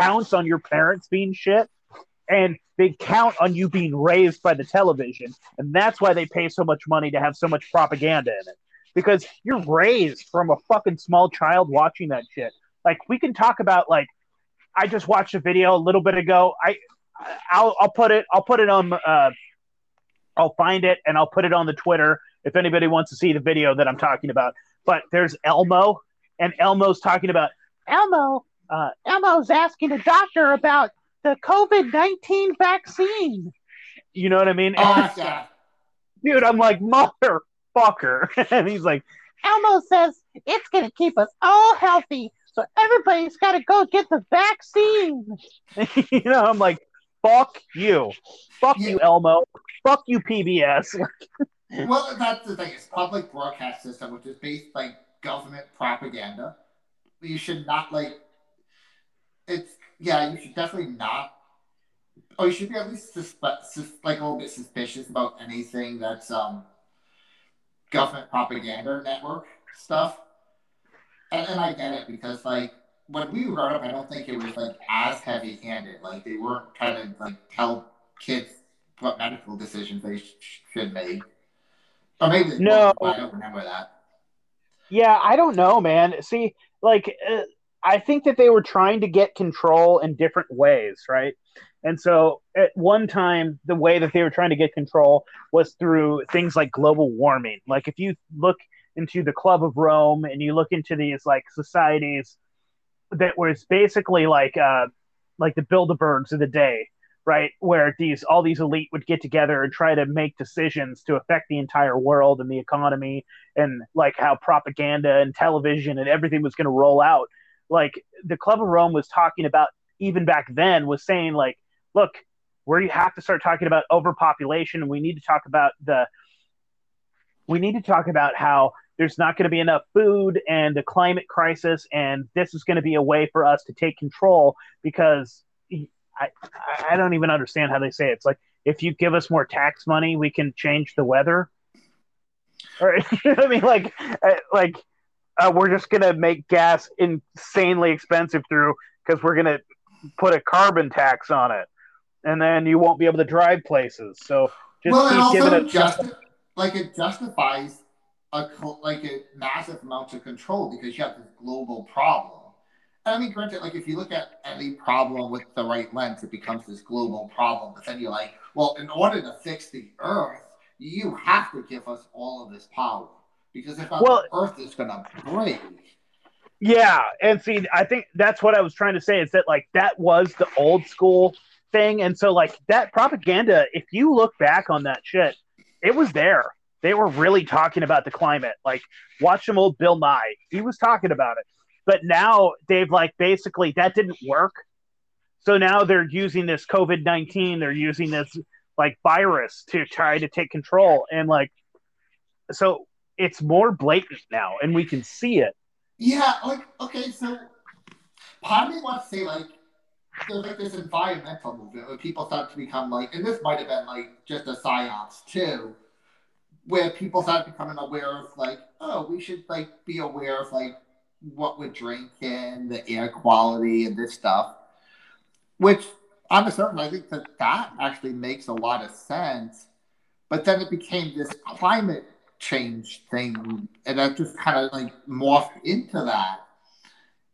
counts on your parents being shit, and they count on you being raised by the television, and that's why they pay so much money to have so much propaganda in it. Because you're raised from a fucking small child watching that shit. Like we can talk about like I just watched a video a little bit ago. I I'll I'll put it I'll put it on uh I'll find it and I'll put it on the Twitter if anybody wants to see the video that I'm talking about. But there's Elmo and Elmo's talking about Elmo uh Elmo's asking the doctor about the COVID-19 vaccine. You know what I mean? Yeah. Dude, I'm like motherfucker. and he's like Elmo says it's going to keep us all healthy. So everybody's got to go get the vaccine. you know, I'm like, fuck you. Fuck you, Elmo. Fuck you, PBS. Well, that's the thing. It's public broadcast system, which is based like government propaganda. You should not like. It's yeah. You should definitely not. Or you should be at least suspe- sus- like a little bit suspicious about anything that's um government propaganda network stuff. And, and I get it because like when we were up, I don't think it was like as heavy handed. Like they weren't trying to like tell kids what medical decisions they sh- should make. Or maybe No. I don't remember that. Yeah, I don't know, man. See, like, uh, I think that they were trying to get control in different ways, right? And so at one time, the way that they were trying to get control was through things like global warming. Like, if you look into the Club of Rome and you look into these like societies that was basically like, uh, like the Bilderbergs of the day, right? Where these all these elite would get together and try to make decisions to affect the entire world and the economy and like how propaganda and television and everything was going to roll out. Like the Club of Rome was talking about even back then was saying like, look, we have to start talking about overpopulation and we need to talk about the we need to talk about how there's not going to be enough food and the climate crisis and this is going to be a way for us to take control because I, I don't even understand how they say it. It's like if you give us more tax money, we can change the weather. Or I mean, like, uh, like uh, we're just gonna make gas insanely expensive through because we're gonna put a carbon tax on it, and then you won't be able to drive places. So just well, keep giving it. just like it justifies a like a massive amount of control because you have this global problem. I mean, granted, like if you look at any problem with the right lens, it becomes this global problem. But then you're like, well, in order to fix the Earth, you have to give us all of this power because if not, Well- the Earth is gonna break. Yeah, and see, I think that's what I was trying to say is that like that was the old school thing, and so like that propaganda. If you look back on that shit, it was there. They were really talking about the climate. Like, watch some old Bill Nye. He was talking about it, but now they've like basically that didn't work. So now they're using this COVID nineteen. They're using this like virus to try to take control, and like, so it's more blatant now, and we can see it. Yeah, like okay, so part of me wants to say like there's like this environmental movement where people start to become like, and this might have been like just a psyops too, where people start becoming aware of like, oh, we should like be aware of like what we're drinking, the air quality, and this stuff. Which on the surface, I think that that actually makes a lot of sense. But then it became this climate change thing, and that just kind of like morphed into that,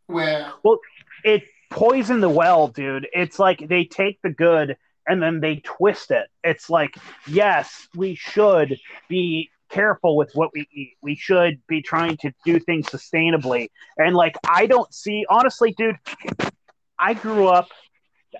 where well, it poisoned the well, dude. It's like they take the good and then they twist it. It's like, yes, we should be careful with what we eat. We should be trying to do things sustainably. And like, I don't see, honestly, dude, I grew up.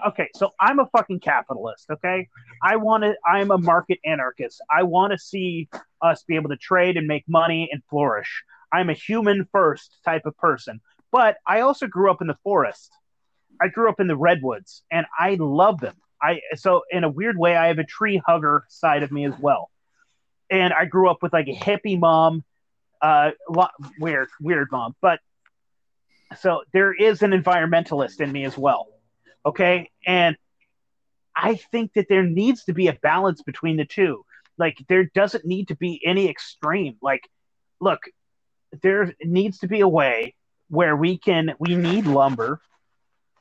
Okay, so I'm a fucking capitalist. Okay, I want to. I'm a market anarchist. I want to see us be able to trade and make money and flourish. I'm a human first type of person. But I also grew up in the forest. I grew up in the redwoods, and I love them. I so in a weird way, I have a tree hugger side of me as well. And I grew up with like a hippie mom, uh, lo- weird, weird mom. But so there is an environmentalist in me as well. Okay, and I think that there needs to be a balance between the two. Like there doesn't need to be any extreme. Like, look, there needs to be a way where we can. We need lumber.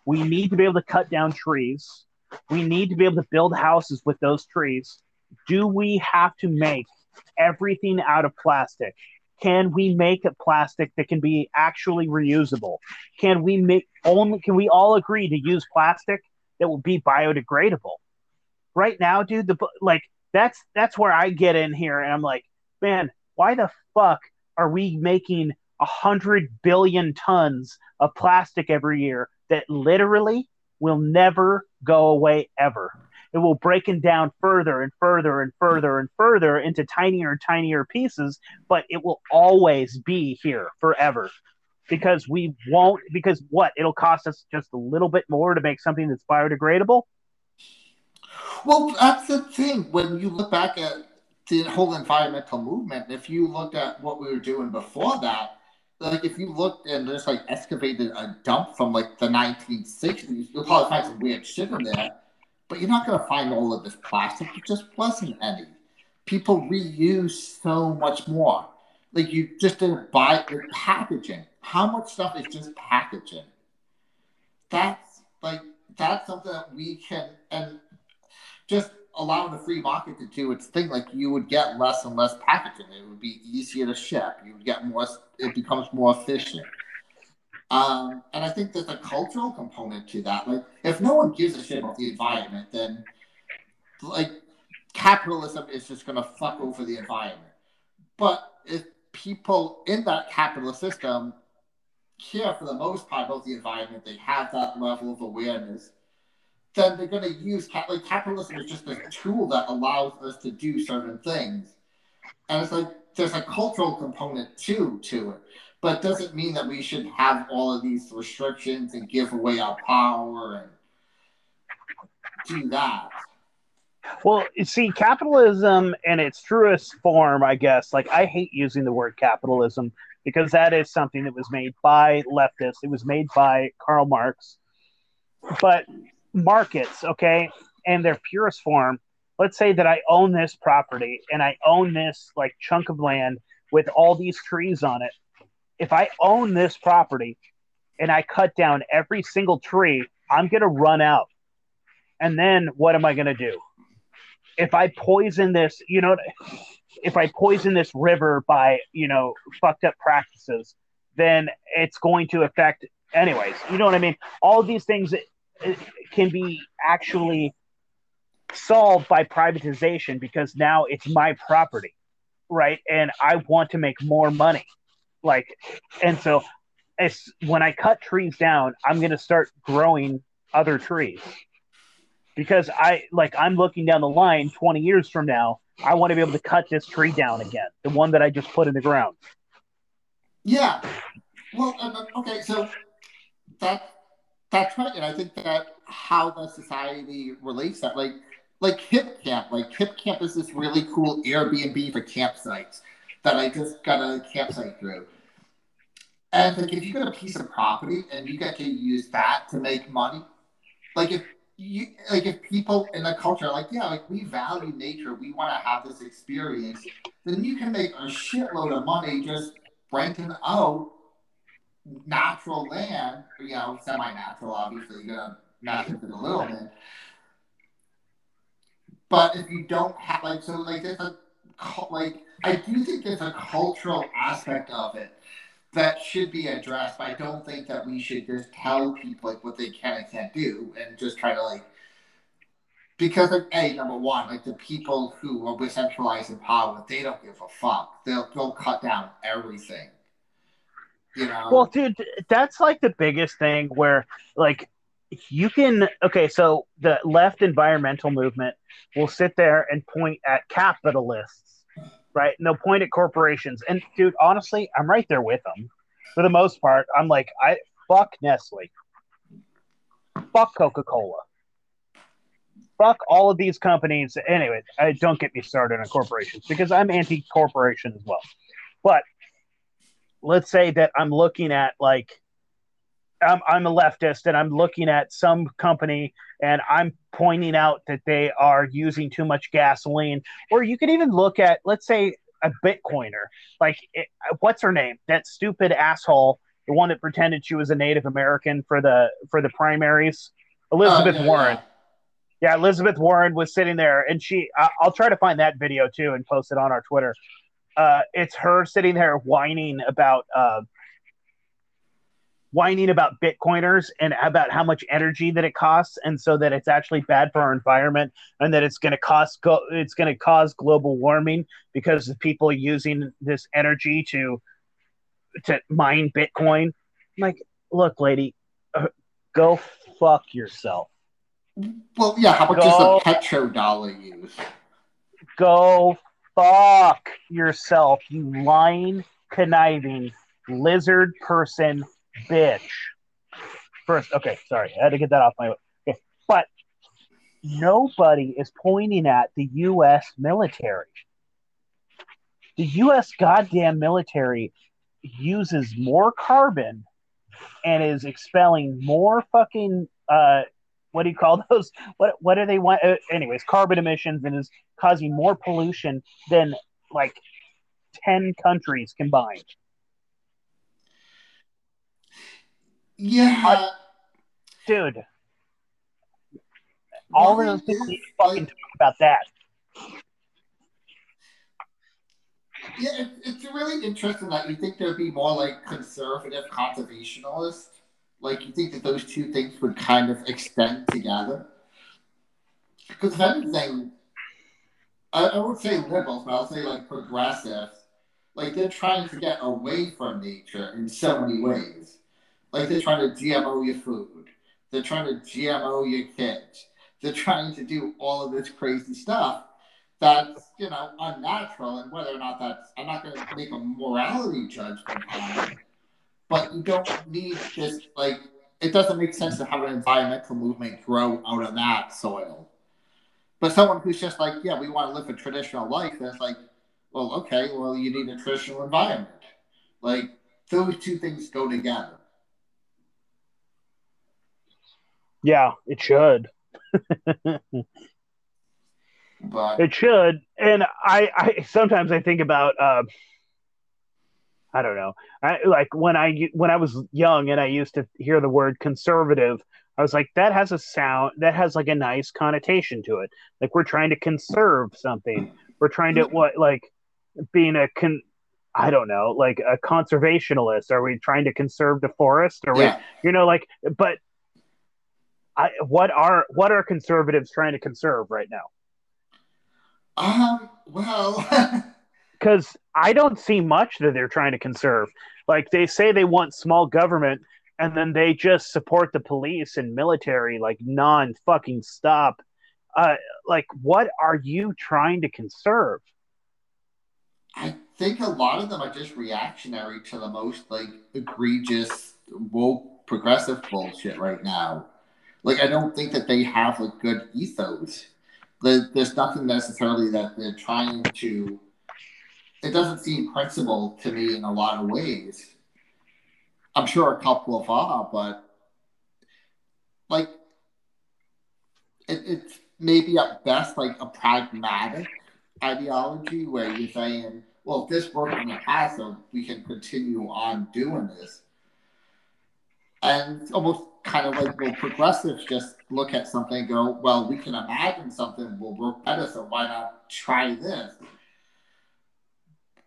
We need to be able to cut down trees. We need to be able to build houses with those trees. Do we have to make everything out of plastic? Can we make a plastic that can be actually reusable? Can we make only can we all agree to use plastic that will be biodegradable? Right now, dude, the like that's that's where I get in here and I'm like, man, why the fuck are we making a hundred billion tons of plastic every year that literally will never go away ever. It will breaking down further and further and further and further into tinier and tinier pieces, but it will always be here forever. Because we won't because what? It'll cost us just a little bit more to make something that's biodegradable. Well, that's the thing. When you look back at the whole environmental movement, if you looked at what we were doing before that, like if you looked and just like excavated a dump from like the 1960s, you'll probably find some weird shit in there. But you're not gonna find all of this plastic. It just wasn't any. People reuse so much more. Like you just didn't buy like packaging. How much stuff is just packaging? That's like that's something that we can and just allowing the free market to do its thing, like you would get less and less packaging. It would be easier to ship. You would get more. It becomes more efficient. Um, and I think there's a cultural component to that. Like, if no one gives a shit about the environment, then like capitalism is just going to fuck over the environment. But if people in that capitalist system care for the most part about the environment, they have that level of awareness then they're going to use like capitalism is just a tool that allows us to do certain things, and it's like there's a cultural component too to it, but doesn't mean that we should have all of these restrictions and give away our power and do that. Well, you see, capitalism in its truest form, I guess, like I hate using the word capitalism because that is something that was made by leftists. It was made by Karl Marx. But markets, okay, in their purest form, let's say that I own this property and I own this like chunk of land with all these trees on it. If I own this property and I cut down every single tree, I'm going to run out. And then what am I going to do? If I poison this, you know, if I poison this river by, you know, fucked up practices, then it's going to affect anyways. You know what I mean? All these things can be actually solved by privatization because now it's my property, right? And I want to make more money. Like, and so it's when I cut trees down, I'm going to start growing other trees because I like I'm looking down the line 20 years from now. I want to be able to cut this tree down again, the one that I just put in the ground. Yeah. Well, uh, uh, okay, so that that's right, and I think that how the society relates that, like like Hipcamp, like Hipcamp is this really cool Airbnb for campsites that I just got a campsite through. And like if you get a piece of property and you get to use that to make money, like if you like if people in the culture are like, yeah, like we value nature, we want to have this experience, then you can make a shitload of money just renting out natural land, you know, semi-natural, obviously, you're gonna mess with it a little bit. But if you don't have like, so like, there's a like, I do think there's a cultural aspect of it that should be addressed. I don't think that we should just tell people like what they can and can't do, and just try to like. Because like, a number one, like the people who are with centralized power, they don't give a fuck. They'll they'll cut down everything. You know? Well, dude, that's like the biggest thing where like you can okay, so the left environmental movement will sit there and point at capitalists, right? And they'll point at corporations. And dude, honestly, I'm right there with them. For the most part, I'm like, I fuck Nestle. Fuck Coca-Cola. Fuck all of these companies. Anyway, I, don't get me started on corporations because I'm anti-corporation as well. But let's say that I'm looking at like I'm, I'm a leftist and I'm looking at some company and I'm pointing out that they are using too much gasoline. Or you could even look at, let's say, a Bitcoiner. Like, it, what's her name? That stupid asshole, the one that pretended she was a Native American for the for the primaries, Elizabeth oh, yeah, Warren. Yeah. yeah. Elizabeth Warren was sitting there, and she. I'll try to find that video too and post it on our Twitter uh, it's her sitting there whining about uh, whining about Bitcoiners and about how much energy that it costs, and so that it's actually bad for our environment, and that it's going to cost go- it's going to cause global warming because the people using this energy to to mine Bitcoin. I'm like, look, lady, uh, go fuck yourself. Well, yeah. How about go, just a petrodollar use? Go fuck yourself, you lying, conniving lizard person bitch. First, okay, sorry, I had to get that off my. Okay. But nobody is pointing at the U.S. military. The U.S. goddamn military uses more carbon and is expelling more fucking uh, what do you call those? What what do they want? Uh, anyways, carbon emissions and is causing more pollution than like ten countries combined. Yeah, uh, dude. All of those people need to fucking talk about that. Yeah, it's really interesting that you think there'd be more like conservative conservationists like, you think that those two things would kind of extend together? Because if anything, I, I would say liberals, but I'll say like progressives, like they're trying to get away from nature in so many ways. Like they're trying to GMO your food. They're trying to GMO your kids. They're trying to do all of this crazy stuff that's, you know, unnatural. And whether or not that's, I'm not going to make a morality judgment on it but you don't need just like it doesn't make sense to have an environmental movement grow out of that soil. But someone who's just like, yeah, we want to live a traditional life, that's like, well, okay, well, you need a traditional environment. Like those two things go together. Yeah, it should. But It should, and I, I sometimes I think about, uh, I don't know, I like when I when I was young and I used to hear the word conservative, I was like, that has a sound that has like a nice connotation to it. Like we're trying to conserve something. We're trying to what like being a con. I don't know, like a conservationalist. Are we trying to conserve the forest? Are yeah, we, you know, like, but I, what are what are conservatives trying to conserve right now? um, well, because I don't see much that they're trying to conserve. Like they say they want small government, and then they just support the police and military like non fucking stop. Uh, like what are you trying to conserve? I think a lot of them are just reactionary to the most like egregious woke progressive bullshit right now. Like I don't think that they have a good ethos. There's nothing necessarily that they're trying to. It doesn't seem principled to me in a lot of ways. I'm sure a couple of are, but like it, it's maybe at best like a pragmatic ideology where you're saying, well, if this worked in the past, so we can continue on doing this. And almost kind of like, well, progressives just look at something and go, well, we can imagine something will work better, so why not try this?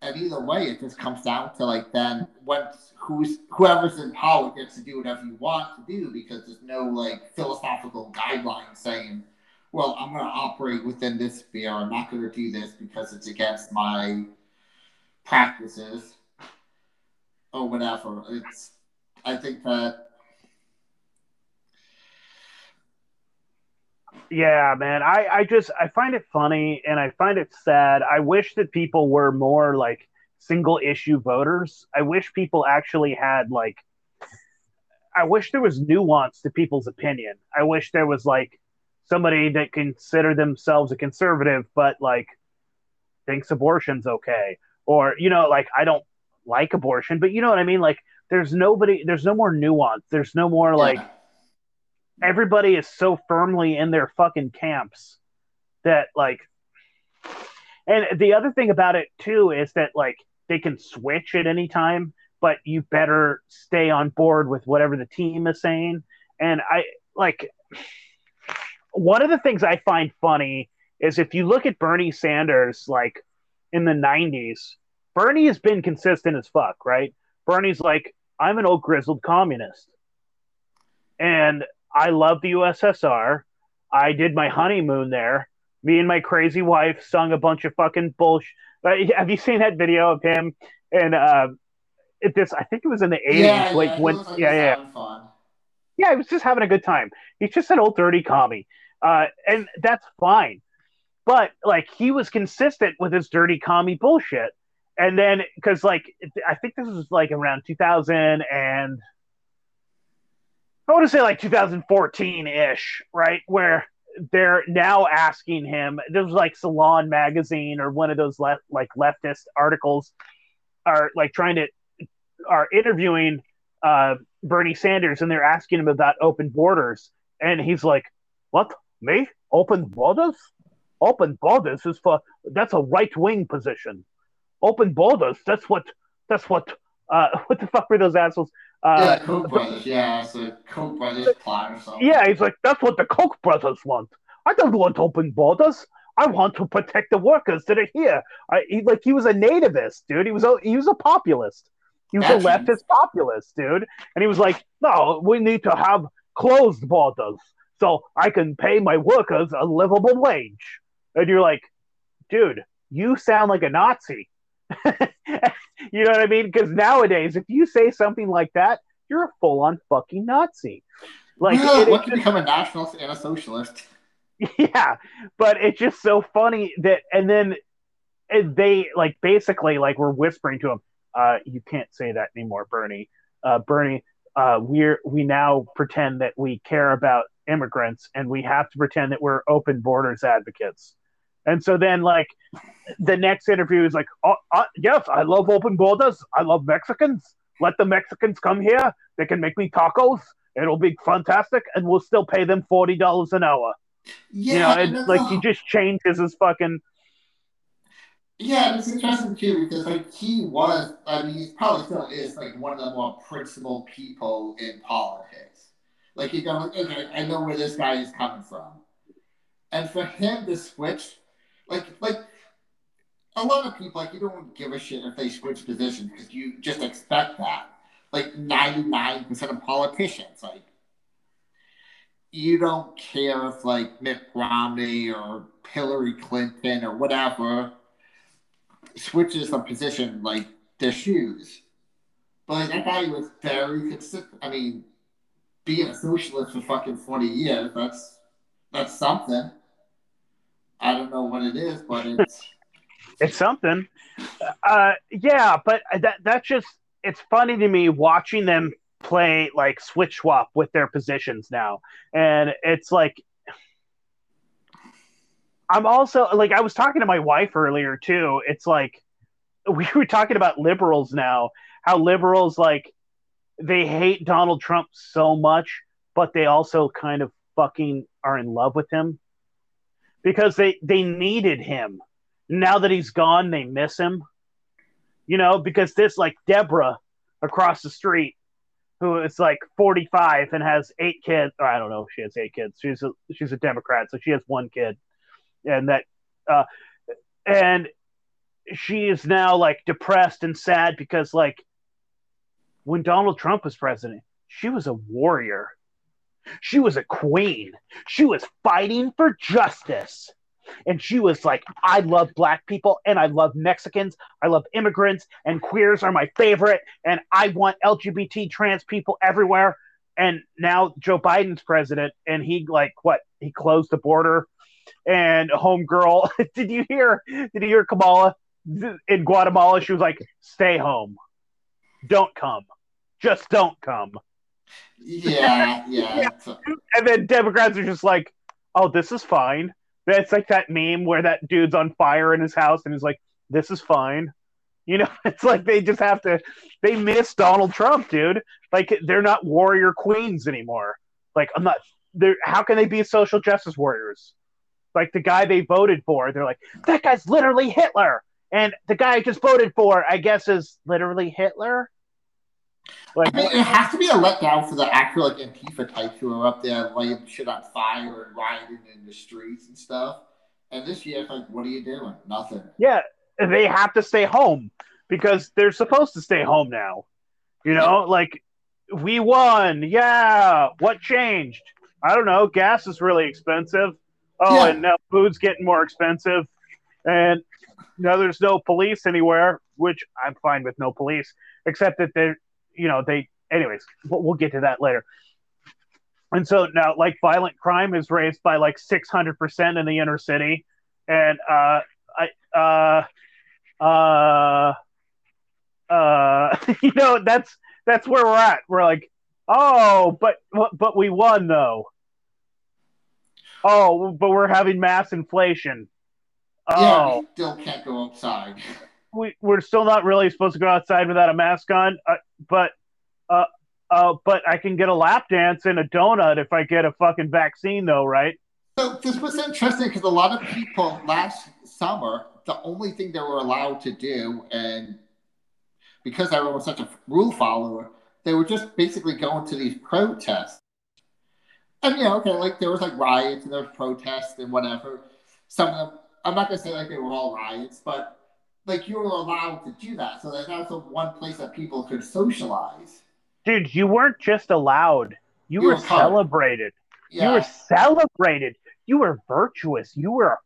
And either way, it just comes down to like then once who's whoever's in power gets to do whatever you want to do because there's no like philosophical guideline saying, well, I'm going to operate within this sphere. I'm not going to do this because it's against my practices or whatever. It's I think that Yeah, man. I, I just I find it funny and I find it sad. I wish that people were more like single issue voters. I wish people actually had like I wish there was nuance to people's opinion. I wish there was like somebody that considered themselves a conservative but like thinks abortion's okay. Or, you know, like I don't like abortion, but you know what I mean? Like there's nobody there's no more nuance. There's no more like yeah. Everybody is so firmly in their fucking camps that like and the other thing about it too is that like they can switch at any time but you better stay on board with whatever the team is saying. And i like one of the things i find funny is if you look at bernie sanders like in the 90s bernie has been consistent as fuck right? Bernie's like i'm an old grizzled communist. And I love the USSR. I did my honeymoon there. Me and my crazy wife sung a bunch of fucking bullshit. Have you seen that video of him? And uh, this, I think it was in the eighties. yeah, like yeah, when, like yeah, yeah, fun. yeah. He was just having a good time. He's just an old dirty commie, uh, and that's fine. But like, he was consistent with his dirty commie bullshit. And then, because like, I think this was like around two thousand and I want to say like 2014 ish, right? Where they're now asking him. There was like Salon magazine or one of those left like leftist articles are like trying to are interviewing uh, Bernie Sanders and they're asking him about open borders, and he's like, "What me? Open borders? Open borders is for that's a right wing position. Open borders. That's what. That's what. Uh, what the fuck were those assholes? Uh, yeah, Koch brothers. Yeah, it's a Koch brothers plot or something. Yeah, he's like, that's what the Koch brothers want. I don't want open borders. I want to protect the workers that are here. I, he, like he was a nativist, dude. He was a he was a populist. He was a Veteran. leftist populist, dude. And he was like, no, we need to have closed borders so I can pay my workers a livable wage. And you're like, dude, you sound like a Nazi. you know what I mean? Because nowadays, if you say something like that, you're a full on fucking Nazi. Like, it- it what can just- become a nationalist and a socialist? yeah but it's just so funny that and then and they like basically like we're whispering to him uh you can't say that anymore bernie uh bernie uh we're we now pretend that we care about immigrants and we have to pretend that we're open borders advocates and so then like the next interview is like oh, uh, yes i love open borders. I love mexicans. Let the mexicans come here. They can make me tacos. It'll be fantastic and we'll still pay them $40 an hour. Yeah, you know, and it's that's like he just changes his fucking. Yeah, it's interesting too because like he was, I mean, he probably still is like one of the more principled people in politics. Like you go, okay, I know where this guy is coming from, and for him to switch, like like a lot of people, like you don't give a shit if they switch positions because you just expect that. Like ninety nine percent of politicians, like you don't care if like Mitt Romney or Hillary Clinton or whatever switches a position like their shoes. But like, that guy was very consistent. I mean, being a socialist for fucking forty years, that's that's something. I don't know what it is, but it's It's something. Uh, yeah, but that that's just it's funny to me watching them play like switch swap with their positions now, and it's like I'm also like I was talking to my wife earlier too. It's like we were talking about liberals now, how liberals like they hate Donald Trump so much, but they also kind of fucking are in love with him because they they needed him. Now that he's gone, they miss him. You know, because this like Deborah across the street, who is like 45 and has eight kids. Or I don't know she has eight kids. She's a she's a Democrat, so she has one kid, and that, uh, and she is now like depressed and sad because like when Donald Trump was president, she was a warrior. She was a queen. She was fighting for justice. And she was like, I love black people and I love Mexicans. I love immigrants and queers are my favorite. And I want LGBT trans people everywhere. And now Joe Biden's president and he like what? He closed the border and homegirl. did you hear did you hear Kamala in Guatemala? She was like, stay home. Don't come. Just don't come. yeah, yeah. And then Democrats are just like, oh, this is fine. It's like that meme where that dude's on fire in his house and he's like, this is fine. You know, it's like they just have to, they miss Donald Trump, dude. Like they're not warrior queens anymore. Like, I'm not, they're, how can they be social justice warriors? Like the guy they voted for, they're like, that guy's literally Hitler. And the guy I just voted for, I guess, is literally Hitler. Like, I mean, it has to be a letdown for the actual like Antifa types who are up there lighting shit on fire and rioting in the streets and stuff. And this year, it's like, what are you doing? Nothing. yeah, they have to stay home because they're supposed to stay home now. You know, like we won. Yeah. What changed? I don't know. Gas is really expensive. Oh, Yeah. and now food's getting more expensive. And now there's no police anywhere, which I'm fine with no police, except that they're, you know, they, anyways, we'll, we'll get to that later. And so now, like, violent crime is raised by like 600% in the inner city. And, uh, I, uh, uh, uh, you know, that's, that's where we're at. We're like, oh, but, but we won though. Oh, but we're having mass inflation. Yeah, Oh, we still can't go outside. we, we're still not really supposed to go outside without a mask on, uh, but uh, uh, but I can get a lap dance and a donut if I get a fucking vaccine, though, right? So this was interesting because a lot of people last summer, the only thing they were allowed to do, and because everyone was such a rule follower, they were just basically going to these protests. And you know, okay, like there was like riots and there was protests and whatever. Some of them, I'm not gonna say like they were all riots, but like you were allowed to do that. So that was the one place that people could socialize. Dude, you weren't just allowed; you, You were were celebrated. Yeah. You were celebrated. You were virtuous. You were a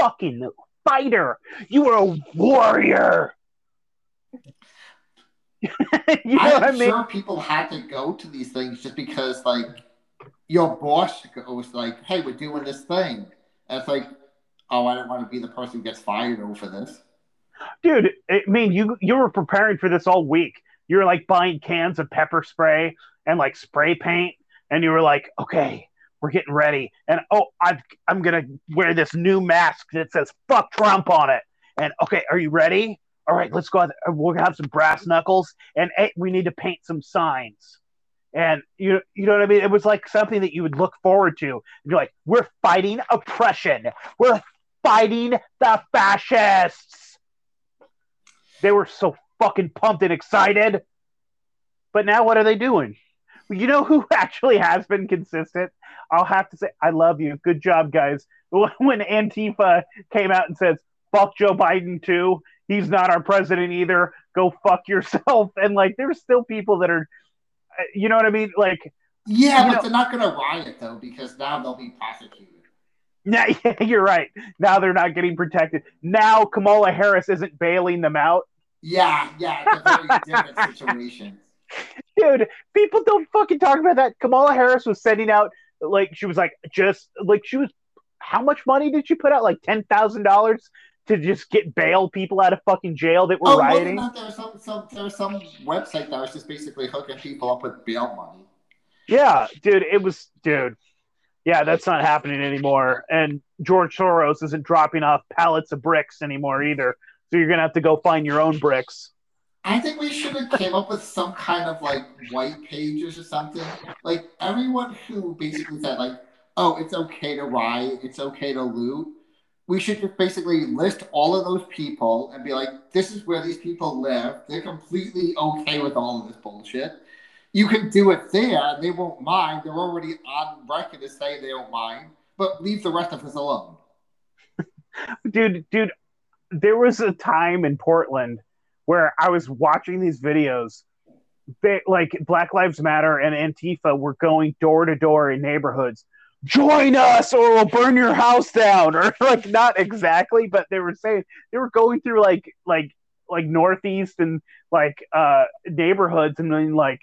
fucking fighter. You were a warrior. you know I'm I mean? sure people had to go to these things just because, like, your boss goes like, "Hey, we're doing this thing," and it's like, "Oh, I don't want to be the person who gets fired over this." Dude i mean you you were preparing for this all week you were like buying cans of pepper spray and like spray paint and you were like okay we're getting ready and oh i'm i'm gonna wear this new mask that says fuck trump on it and okay are you ready all right let's go out there. we're gonna have some brass knuckles and hey, we need to paint some signs and you you know what I mean. It was like something that you would look forward to. And you're like, we're fighting oppression. We're fighting the fascists. They were so fucking pumped and excited. But now what are they doing? You know who actually has been consistent? I'll have to say, I love you. Good job, guys. When Antifa came out and says, fuck Joe Biden too, he's not our president either, go fuck yourself. And like, there's still people that are, uh, you know what I mean? Like, Yeah, but know- they're not going to riot though because now they'll be prosecuted. Now, yeah, you're right. Now they're not getting protected. Now Kamala Harris isn't bailing them out. Yeah, yeah, it's a very different situation. dude people don't fucking talk about that kamala harris was sending out like she was like just like she was how much money did she put out like $10000 to just get bail people out of fucking jail that were Oh, wasn't rioting that there was some, some there was some website that was just basically hooking people up with bail money. yeah dude it was dude yeah that's not happening anymore and george soros isn't dropping off pallets of bricks anymore either so you're gonna have to go find your own bricks I think we should have came up with some kind of like white pages or something. Like everyone who basically said like, "Oh, it's okay to riot, it's okay to loot." We should just basically list all of those people and be like, "This is where these people live. They're completely okay with all of this bullshit. You can do it there, they won't mind. They're already on record to say they don't mind, but leave the rest of us alone." dude, dude, there was a time in Portland where I was watching these videos. They, like Black Lives Matter and Antifa were going door to door in neighborhoods. Join us, or we'll burn your house down. Or like not exactly, but they were saying they were going through like like like northeast and like uh neighborhoods, and then like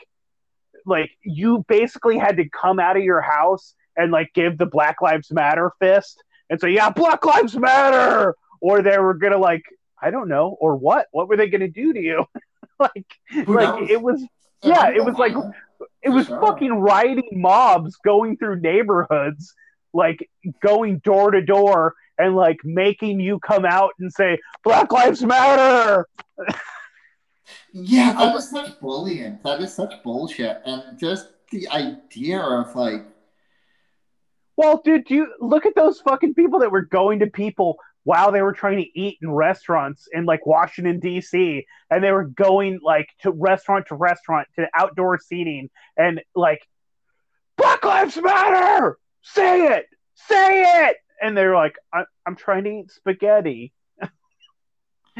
like you basically had to come out of your house and like give the Black Lives Matter fist and say, yeah, Black Lives Matter, or they were gonna like, I don't know, or what? What were they gonna do to you? like, Who like knows? it was, yeah, it was like it was fucking rioting mobs going through neighborhoods, like going door to door and like making you come out and say, Black Lives Matter. Yeah, that is such bullying. That is such bullshit. And just the idea of like, Well, dude, do you look at those fucking people that were going to people while they were trying to eat in restaurants in like Washington D.C. and they were going like to restaurant to restaurant to outdoor seating and like Black Lives Matter, say it, say it, and they're like, I- I'm trying to eat spaghetti.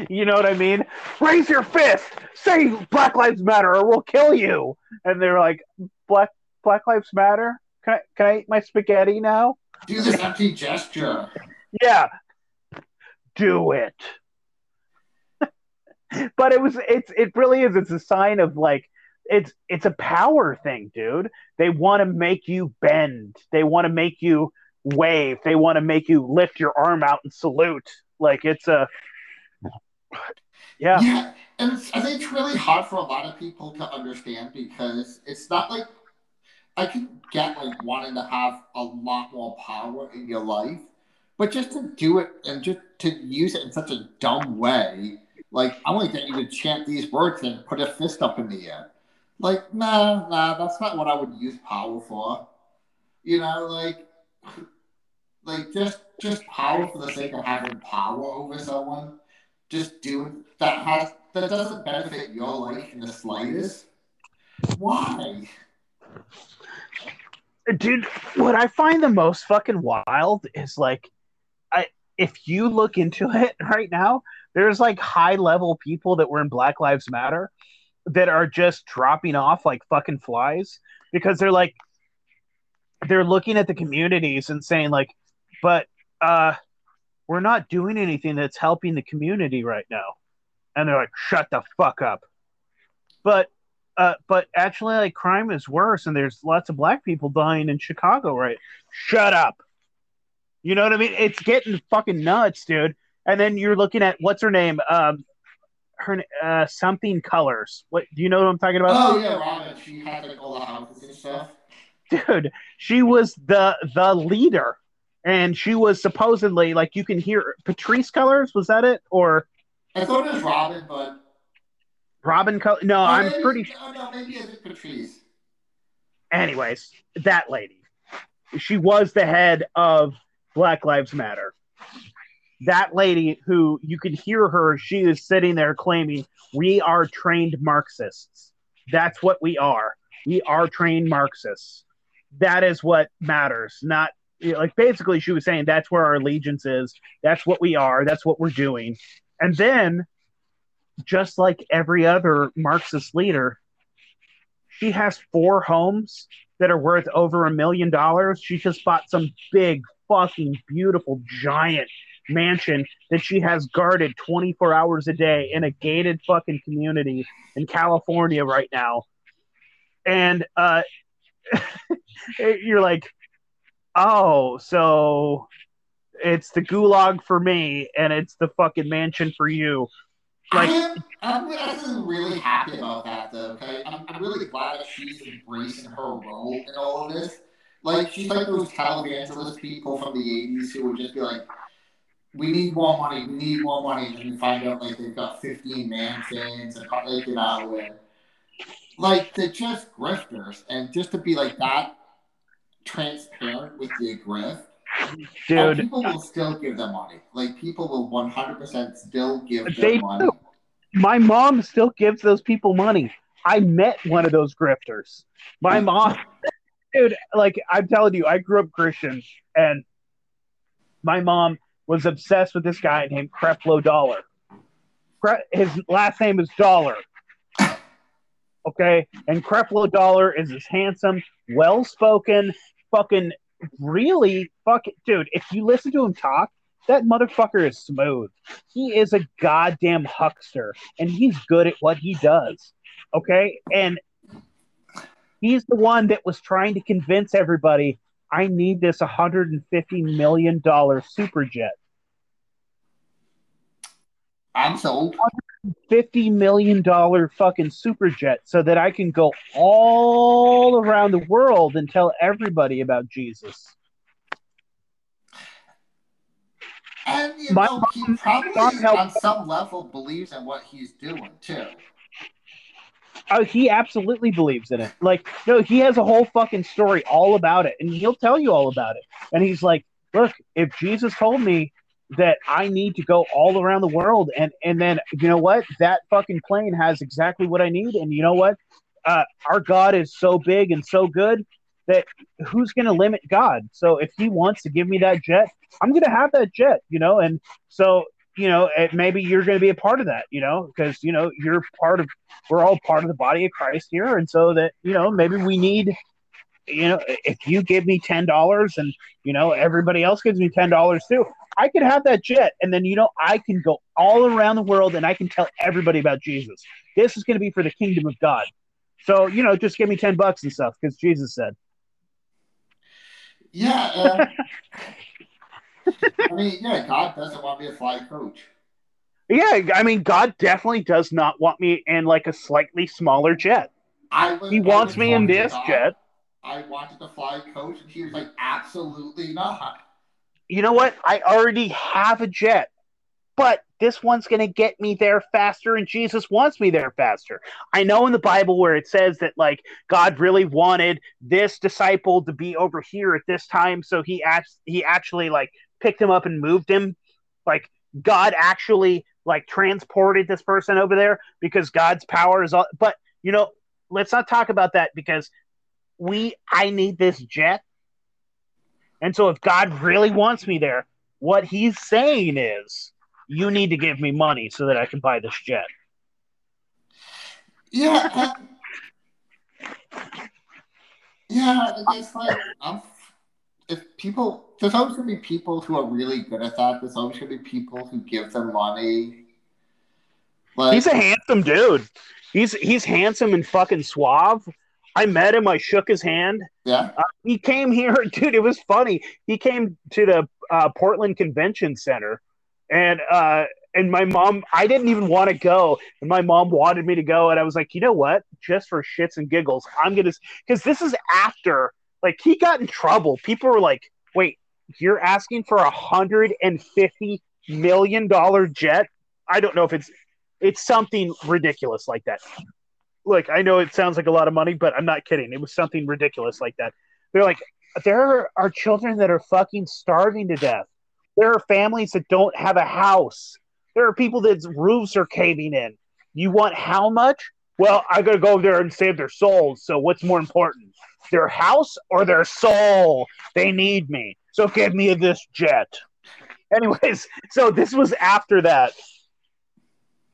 You know what I mean? Raise your fist, say Black Lives Matter, or we'll kill you. And they're like, Black Black Lives Matter. Can I can I eat my spaghetti now? do this empty gesture. Yeah. Do it. but it was it's it really is it's a sign of like it's it's a power thing, dude. They want to make you bend. They want to make you wave. They want to make you lift your arm out and salute. Like it's a yeah. Yeah, and it's, I think it's really hard for a lot of people to understand because it's not like I can get like wanting to have a lot more power in your life, but just to do it and just to use it in such a dumb way, like I want to get you to chant these words and put a fist up in the air. Like, nah, nah, that's not what I would use power for. You know, like, like just just power for the sake of having power over someone just doing that has that doesn't benefit your life in the slightest. Why? dude what i find the most fucking wild is like i if you look into it right now there's like high level people that were in black lives matter that are just dropping off like fucking flies because they're like they're looking at the communities and saying like but uh we're not doing anything that's helping the community right now and they're like shut the fuck up but uh, but actually, like crime is worse, and there's lots of black people dying in Chicago, right? Shut up. You know what I mean? It's getting fucking nuts, dude. And then you're looking at what's her name? Um, her uh, something Cullors. What do you know what I'm talking about? Oh yeah, Robin. She had like the houses and stuff. dude she was the the leader and she was supposedly like you can hear patrisse cullors was that it or I thought it was Robin, but robin color no Oh, i'm maybe- pretty Oh no, maybe it's Patrisse. anyways, that lady, she was the head of Black Lives Matter. That lady who you could hear her, she is sitting there claiming, We are trained Marxists. That's what we are. We are trained Marxists. That is what matters, not like basically she was saying that's where our allegiance is. That's what we are. That's what we're doing. And then, just like every other Marxist leader, she has four homes that are worth over a million dollars. She just bought some big, fucking beautiful, giant mansion that she has guarded 24 hours a day in a gated fucking community in California right now. And uh, you're like, oh, so it's the gulag for me and it's the fucking mansion for you. Like, I'm actually really happy about that, though. Okay, I'm, I'm really glad that she's embracing her role in all of this. Like, she's like those televangelist people from the '80s who would just be like, "We need more money. We need more money," and then you find out like they've got 15 mansions and how they get out of it. Like, they're just grifters, and just to be like that transparent with the grift. Dude, people will still give them money. Like people will 100% still give them money. Do. My mom still gives those people money. I met one of those grifters. My mom, dude, like I'm telling you, I grew up Christian, and my mom was obsessed with this guy named Creflo Dollar. His last name is Dollar. Okay, and Creflo Dollar is this handsome, well-spoken, fucking really fucking dude. If you listen to him talk, that motherfucker is smooth. He is a goddamn huckster, and he's good at what he does. Okay, and he's the one that was trying to convince everybody I need this 150 million dollar super jet. I'm sold. $50 million fucking super jet so that I can go all around the world and tell everybody about Jesus. And you My know, he probably on some level believes in what he's doing too. Oh, he absolutely believes in it. Like, no, he has a whole fucking story all about it, and he'll tell you all about it. And he's like, "Look, if Jesus told me that I need to go all around the world. And and then you know what? That fucking plane has exactly what I need. And you know what? Uh, our God is so big and so good that who's going to limit God? So if He wants to give me that jet, I'm going to have that jet. You know, and so you know it, maybe you're going to be a part of that. You know, because you know you're part of. We're all part of the body of Christ here, and so that you know maybe we need you know, if you give me ten dollars and you know everybody else gives me ten dollars too, I could have that jet, and then you know I can go all around the world and I can tell everybody about Jesus. This is going to be for the kingdom of God. So you know, just give me ten bucks and stuff because Jesus said. Yeah. Uh, I mean, yeah, God doesn't want me to fly coach. Yeah, I mean, God definitely does not want me in like a slightly smaller jet. I was, he wants me in this jet. I wanted to fly coach, and he was like, absolutely not. You know what? I already have a jet, but this one's going to get me there faster, and Jesus wants me there faster. I know in the Bible where it says that, like, God really wanted this disciple to be over here at this time, so he, act- he actually, like, picked him up and moved him. Like, God actually, like, transported this person over there because God's power is all. But, you know, let's not talk about that because we I need this jet. And so if God really wants me there, what he's saying is you need to give me money so that I can buy this jet. Yeah. yeah, it's like I'm, if people there's always gonna be people who are really good at that. There's always gonna be people who give them money. Like, he's a handsome dude. He's he's handsome and fucking suave. I met him. I shook his hand. Yeah. Uh, he came here, dude. It was funny. He came to the uh, Portland Convention Center, and uh, and my mom. I didn't even want to go, and my mom wanted me to go, and I was like, you know what? Just for shits and giggles, I'm gonna. Because this is after, like, he got in trouble. People were like, wait, you're asking for a hundred and fifty million dollar jet? I don't know if it's it's something ridiculous like that. Like I know it sounds like a lot of money, but I'm not kidding. It was something ridiculous like that. They're like, there are children that are fucking starving to death. There are families that don't have a house. There are people that roofs are caving in. You want how much? Well, I gotta go there and save their souls. So what's more important, their house or their soul? They need me. So give me this jet. Anyways, so this was after that,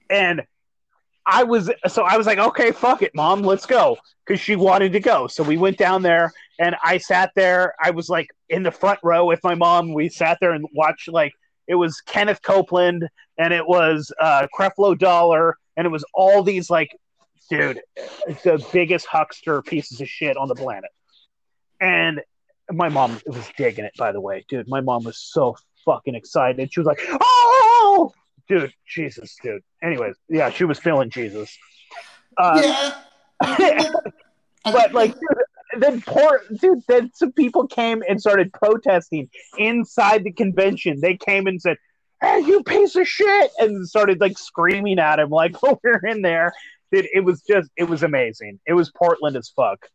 and I was so I was like, okay, fuck it, mom, let's go, because she wanted to go. So we went down there, and I sat there. I was like in the front row with my mom. We sat there and watched like it was Kenneth Copeland, and it was uh, Creflo Dollar, and it was all these like, dude, the biggest huckster pieces of shit on the planet. And my mom was digging it, by the way, dude. My mom was so fucking excited. She was like, "Oh, dude, Jesus, dude." Anyways, yeah, she was feeling Jesus. Uh, yeah. but like, dude, then poor dude, then some people came and started protesting inside the convention. They came and said, "Hey, you piece of shit!" and started like screaming at him, like, "Oh, we're in there." Dude, it was just, it was amazing. It was Portland as fuck.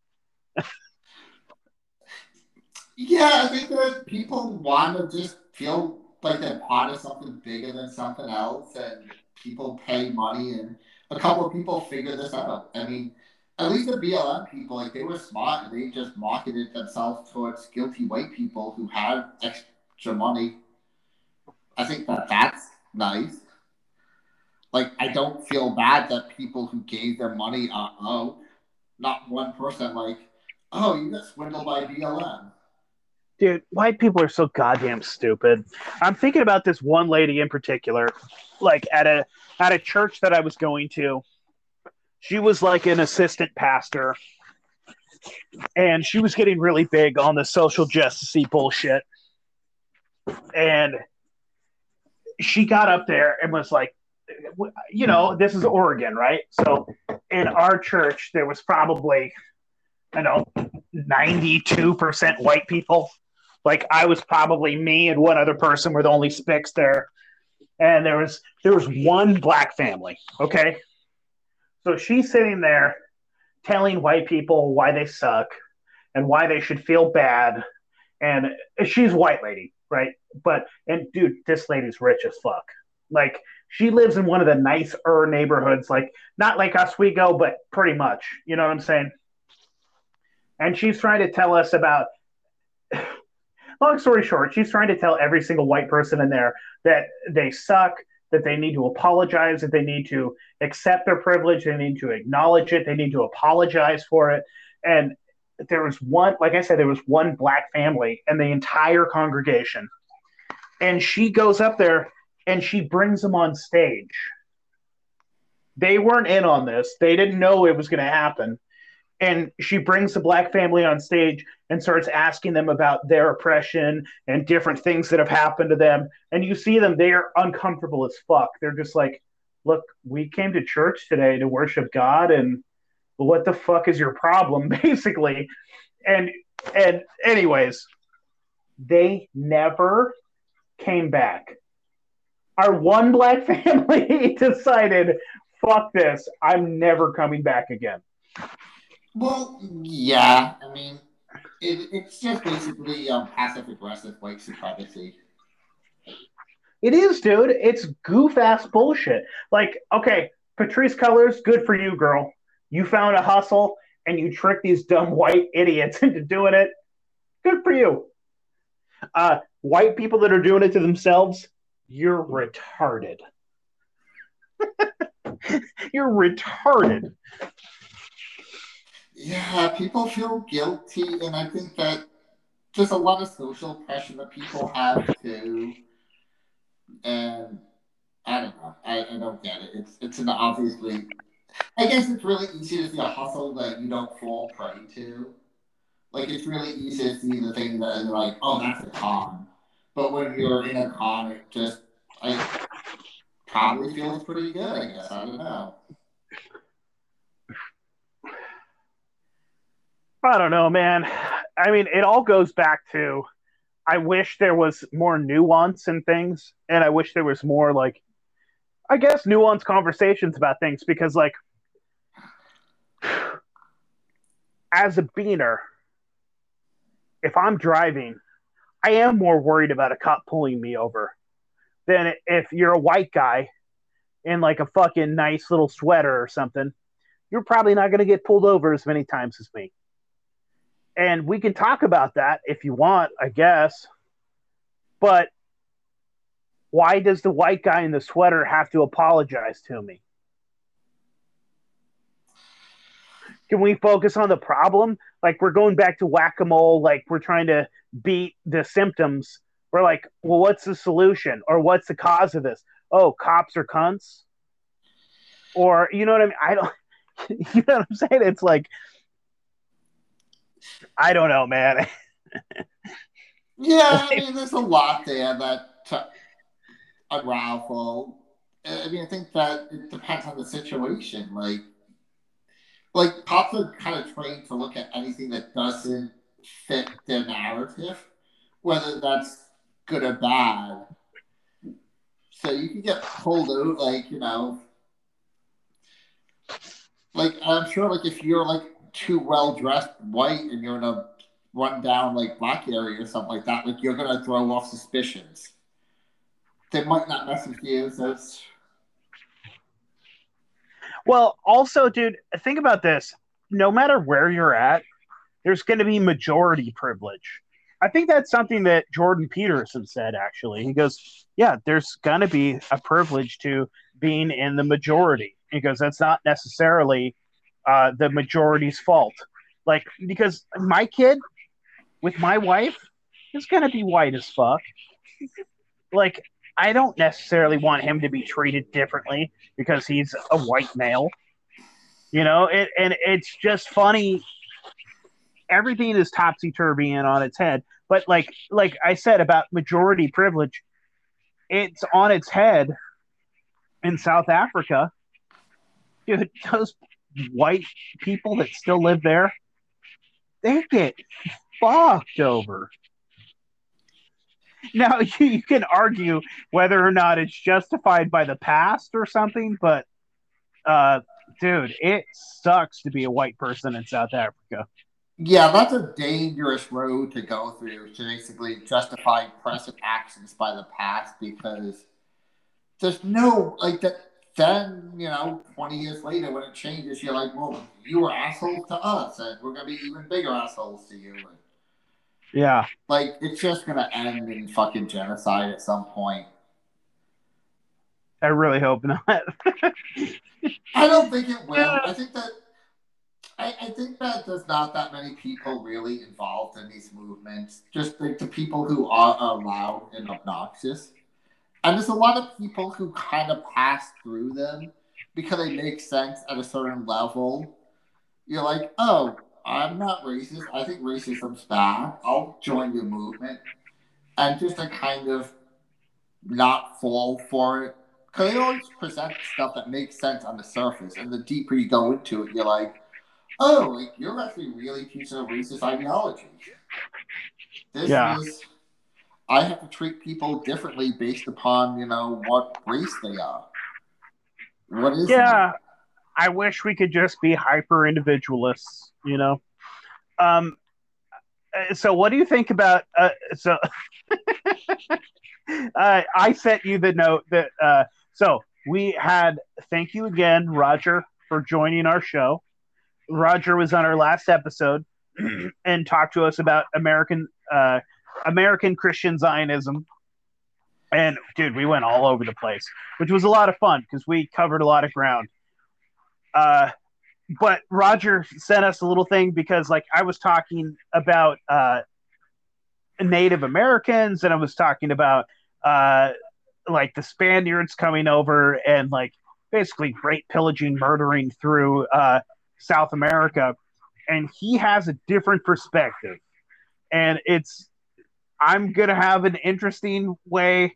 Yeah, I think that people want to just feel like they're part of something bigger than something else, and people pay money, and a couple of people figure this out. I mean, at least the BLM people, like they were smart, and they just marketed themselves towards guilty white people who had extra money. I think that that's nice. Like, I don't feel bad that people who gave their money are out. Not one person like, oh, you got swindled by BLM dude, white people are so goddamn stupid. I'm thinking about this one lady in particular, like at a at a church that I was going to. She was like an assistant pastor, and she was getting really big on the social justice bullshit. And she got up there and was like, you know, this is Oregon, right? So in our church, there was probably, I know, 92% white people like I was probably me and one other person were the only spics there, and there was there was one black family. Okay, so she's sitting there telling white people why they suck and why they should feel bad, and she's white lady, right? But and dude, this lady's rich as fuck. Like she lives in one of the nicer neighborhoods, like not like Oswego, but pretty much. You know what I'm saying? And she's trying to tell us about long story short, she's trying to tell every single white person in there that they suck, that they need to apologize, that they need to accept their privilege, they need to acknowledge it, they need to apologize for it. And there was one, like I said, there was one black family and the entire congregation. And she goes up there and she brings them on stage. They weren't in on this. They didn't know it was going to happen and she brings the black family on stage and starts asking them about their oppression and different things that have happened to them. And you see them they're uncomfortable as fuck. They're just like look we came to church today to worship god and what the fuck is your problem basically? And and anyways they never came back. Our one black family decided fuck this i'm never coming back again well, yeah. I mean, it, it's just basically um, passive aggressive white supremacy. It is, dude. It's goof ass bullshit. Like, okay, Patrisse Cullors, good for you, girl. You found a hustle and you tricked these dumb white idiots into doing it. Good for you. Uh, white people that are doing it to themselves, you're retarded. you're retarded yeah, people feel guilty, and I think that there's a lot of social pressure that people have to, And I don't know. I, I don't get it. It's it's an obviously. I guess it's really easy to see a hustle that you don't fall prey to. Like it's really easy to see the thing that you're like, oh, that's a con. But when you're in a con, it just I probably feels pretty good. I guess I don't know. I don't know, man. I mean, it all goes back to I wish there was more nuance in things, and I wish there was more like, I guess, nuanced conversations about things because, like, as a beaner, if I'm driving, I am more worried about a cop pulling me over than if you're a white guy in like a fucking nice little sweater or something. You're probably not going to get pulled over as many times as me. And we can talk about that if you want, I guess. But why does the white guy in the sweater have to apologize to me? Can we focus on the problem? Like we're going back to whack-a-mole, like we're trying to beat the symptoms. We're like, well, what's the solution? Or what's the cause of this? Oh, cops are cunts? Or you know what I mean? I don't you know what I'm saying? It's like I don't know, man. yeah, I mean, there's a lot there that uh, t- unravel. I mean, I think that it depends on the situation. Like, like cops are kind of trained to look at anything that doesn't fit their narrative, whether that's good or bad. So you can get pulled out, like you know, like I'm sure, like if you're like too well dressed white and you're in a run down like black area or something like that, like you're gonna throw off suspicions. They might not mess with you, it's Well, also, dude, think about this. No matter where you're at, there's going to be majority privilege. I think that's something that Jordan Peterson said, actually. He goes, Yeah, there's going to be a privilege to being in the majority. He goes, That's not necessarily uh, the majority's fault. Like, because my kid with my wife is going to be white as fuck. like, I don't necessarily want him to be treated differently because he's a white male. You know, it, and it's just funny. Everything is topsy turvy and on its head. But like like I said about majority privilege, it's on its head in South Africa. Dude, those white people that still live there, they get fucked over. Now you, you can argue whether or not it's justified by the past or something, but uh, dude, it sucks to be a white person in South Africa. Yeah, that's a dangerous road to go through to basically justify present actions by the past because there's no like that. Then you know, twenty years later, when it changes, you're like, "Well, you were assholes to us, and we're gonna be even bigger assholes to you." And, Yeah. like, it's just gonna end in fucking genocide at some point. I really hope not. I don't think it will. I think that I, I think that there's not that many people really involved in these movements. Just like the people who are loud and obnoxious. And there's a lot of people who kind of pass through them because they make sense at a certain level. You're like, oh, I'm not racist. I think racism's bad. I'll join your movement. And just to kind of not fall for it. Because they always present stuff that makes sense on the surface. And the deeper you go into it, you're like, oh, like, you're actually really teaching a racist ideology. This Yeah. is. I have to treat people differently based upon, you know, what race they are. What is yeah. I wish we could just be hyper individualists, you know. Um uh, so what do you think about uh so uh, I sent you the note that uh so we had thank you again Roger for joining our show. Roger was on our last episode and talked to us about American uh American Christian Zionism. And dude, we went all over the place, which was a lot of fun because we covered a lot of ground. Uh, but Roger sent us a little thing because, like, I was talking about uh, Native Americans and I was talking about uh, like the Spaniards coming over and like basically great pillaging, murdering through uh, South America. And he has a different perspective. And it's I'm gonna have an interesting way.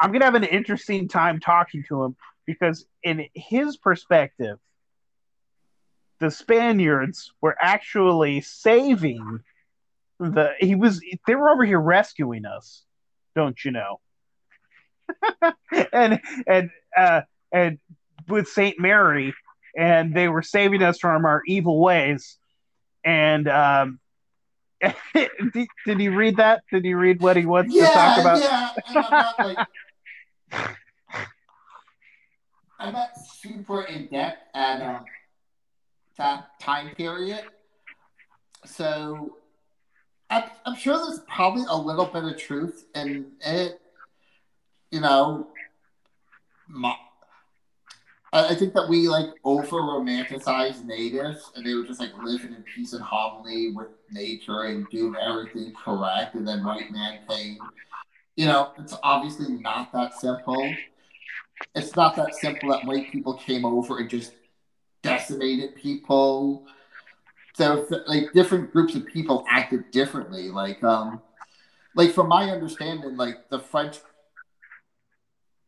I'm gonna have an interesting time talking to him because, in his perspective, the Spaniards were actually saving the. He was. They were over here rescuing us, don't you know? and and uh, and with Saint Mary, and they were saving us from our evil ways. and um, did, did you read that? Did you read what he wants yeah, to talk about? Yeah, I'm not like I'm not super in depth at um, that time period, so I'm, I'm sure there's probably a little bit of truth in it. You know, my, I think that we like over romanticize natives, and they were just like living in peace and harmony with nature and doing everything correct, and then white man came. You know, it's obviously not that simple. It's not that simple that white people came over and just decimated people. So, like, different groups of people acted differently. Like, um, like from my understanding, like the French,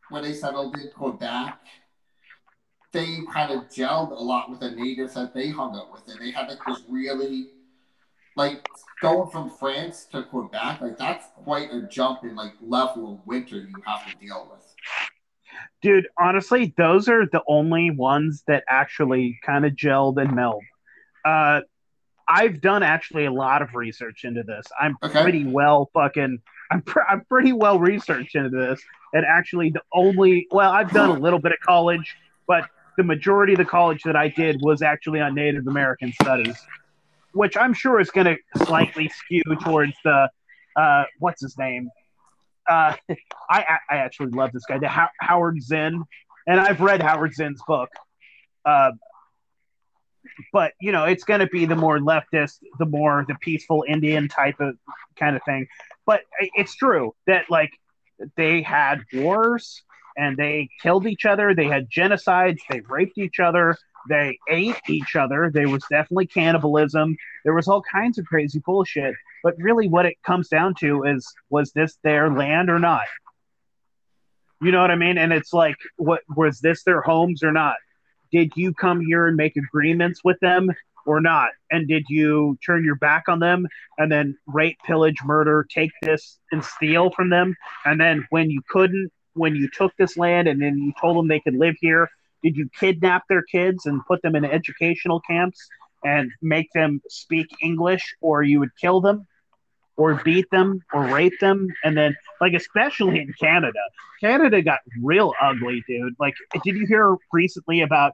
when they settled in Quebec, they kind of gelled a lot with the natives that they hung out with, and they had like this really, like going from France to Quebec, like that's quite a jump in like level of winter you have to deal with. Dude, honestly, those are the only ones that actually kind of gelled and meld. Uh, I've done actually a lot of research into this. I'm Okay. pretty well fucking. I'm pr- I'm pretty well researched into this, and actually the only well, I've done a little bit of college, but the majority of the college that I did was actually on Native American studies, which I'm sure is going to slightly skew towards the uh, what's his name. Uh, I I actually love this guy, the How- Howard Zinn, and I've read Howard Zinn's book. Uh, but you know, it's going to be the more leftist, the more the peaceful Indian type of kind of thing. But it's true that like they had wars and they killed each other. They had genocides. They raped each other. They ate each other. There was definitely cannibalism. There was all kinds of crazy bullshit. But really, what it comes down to is was this their land or not? You know what I mean? And it's like, what was this their homes or not? Did you come here and make agreements with them or not? And did you turn your back on them and then rape, pillage, murder, take this and steal from them? And then when you couldn't, when you took this land and then you told them they could live here, did you kidnap their kids and put them in educational camps and make them speak English or you would kill them? Or beat them or rape them, and then like especially in Canada, Canada got real ugly, dude. Like, did you hear recently about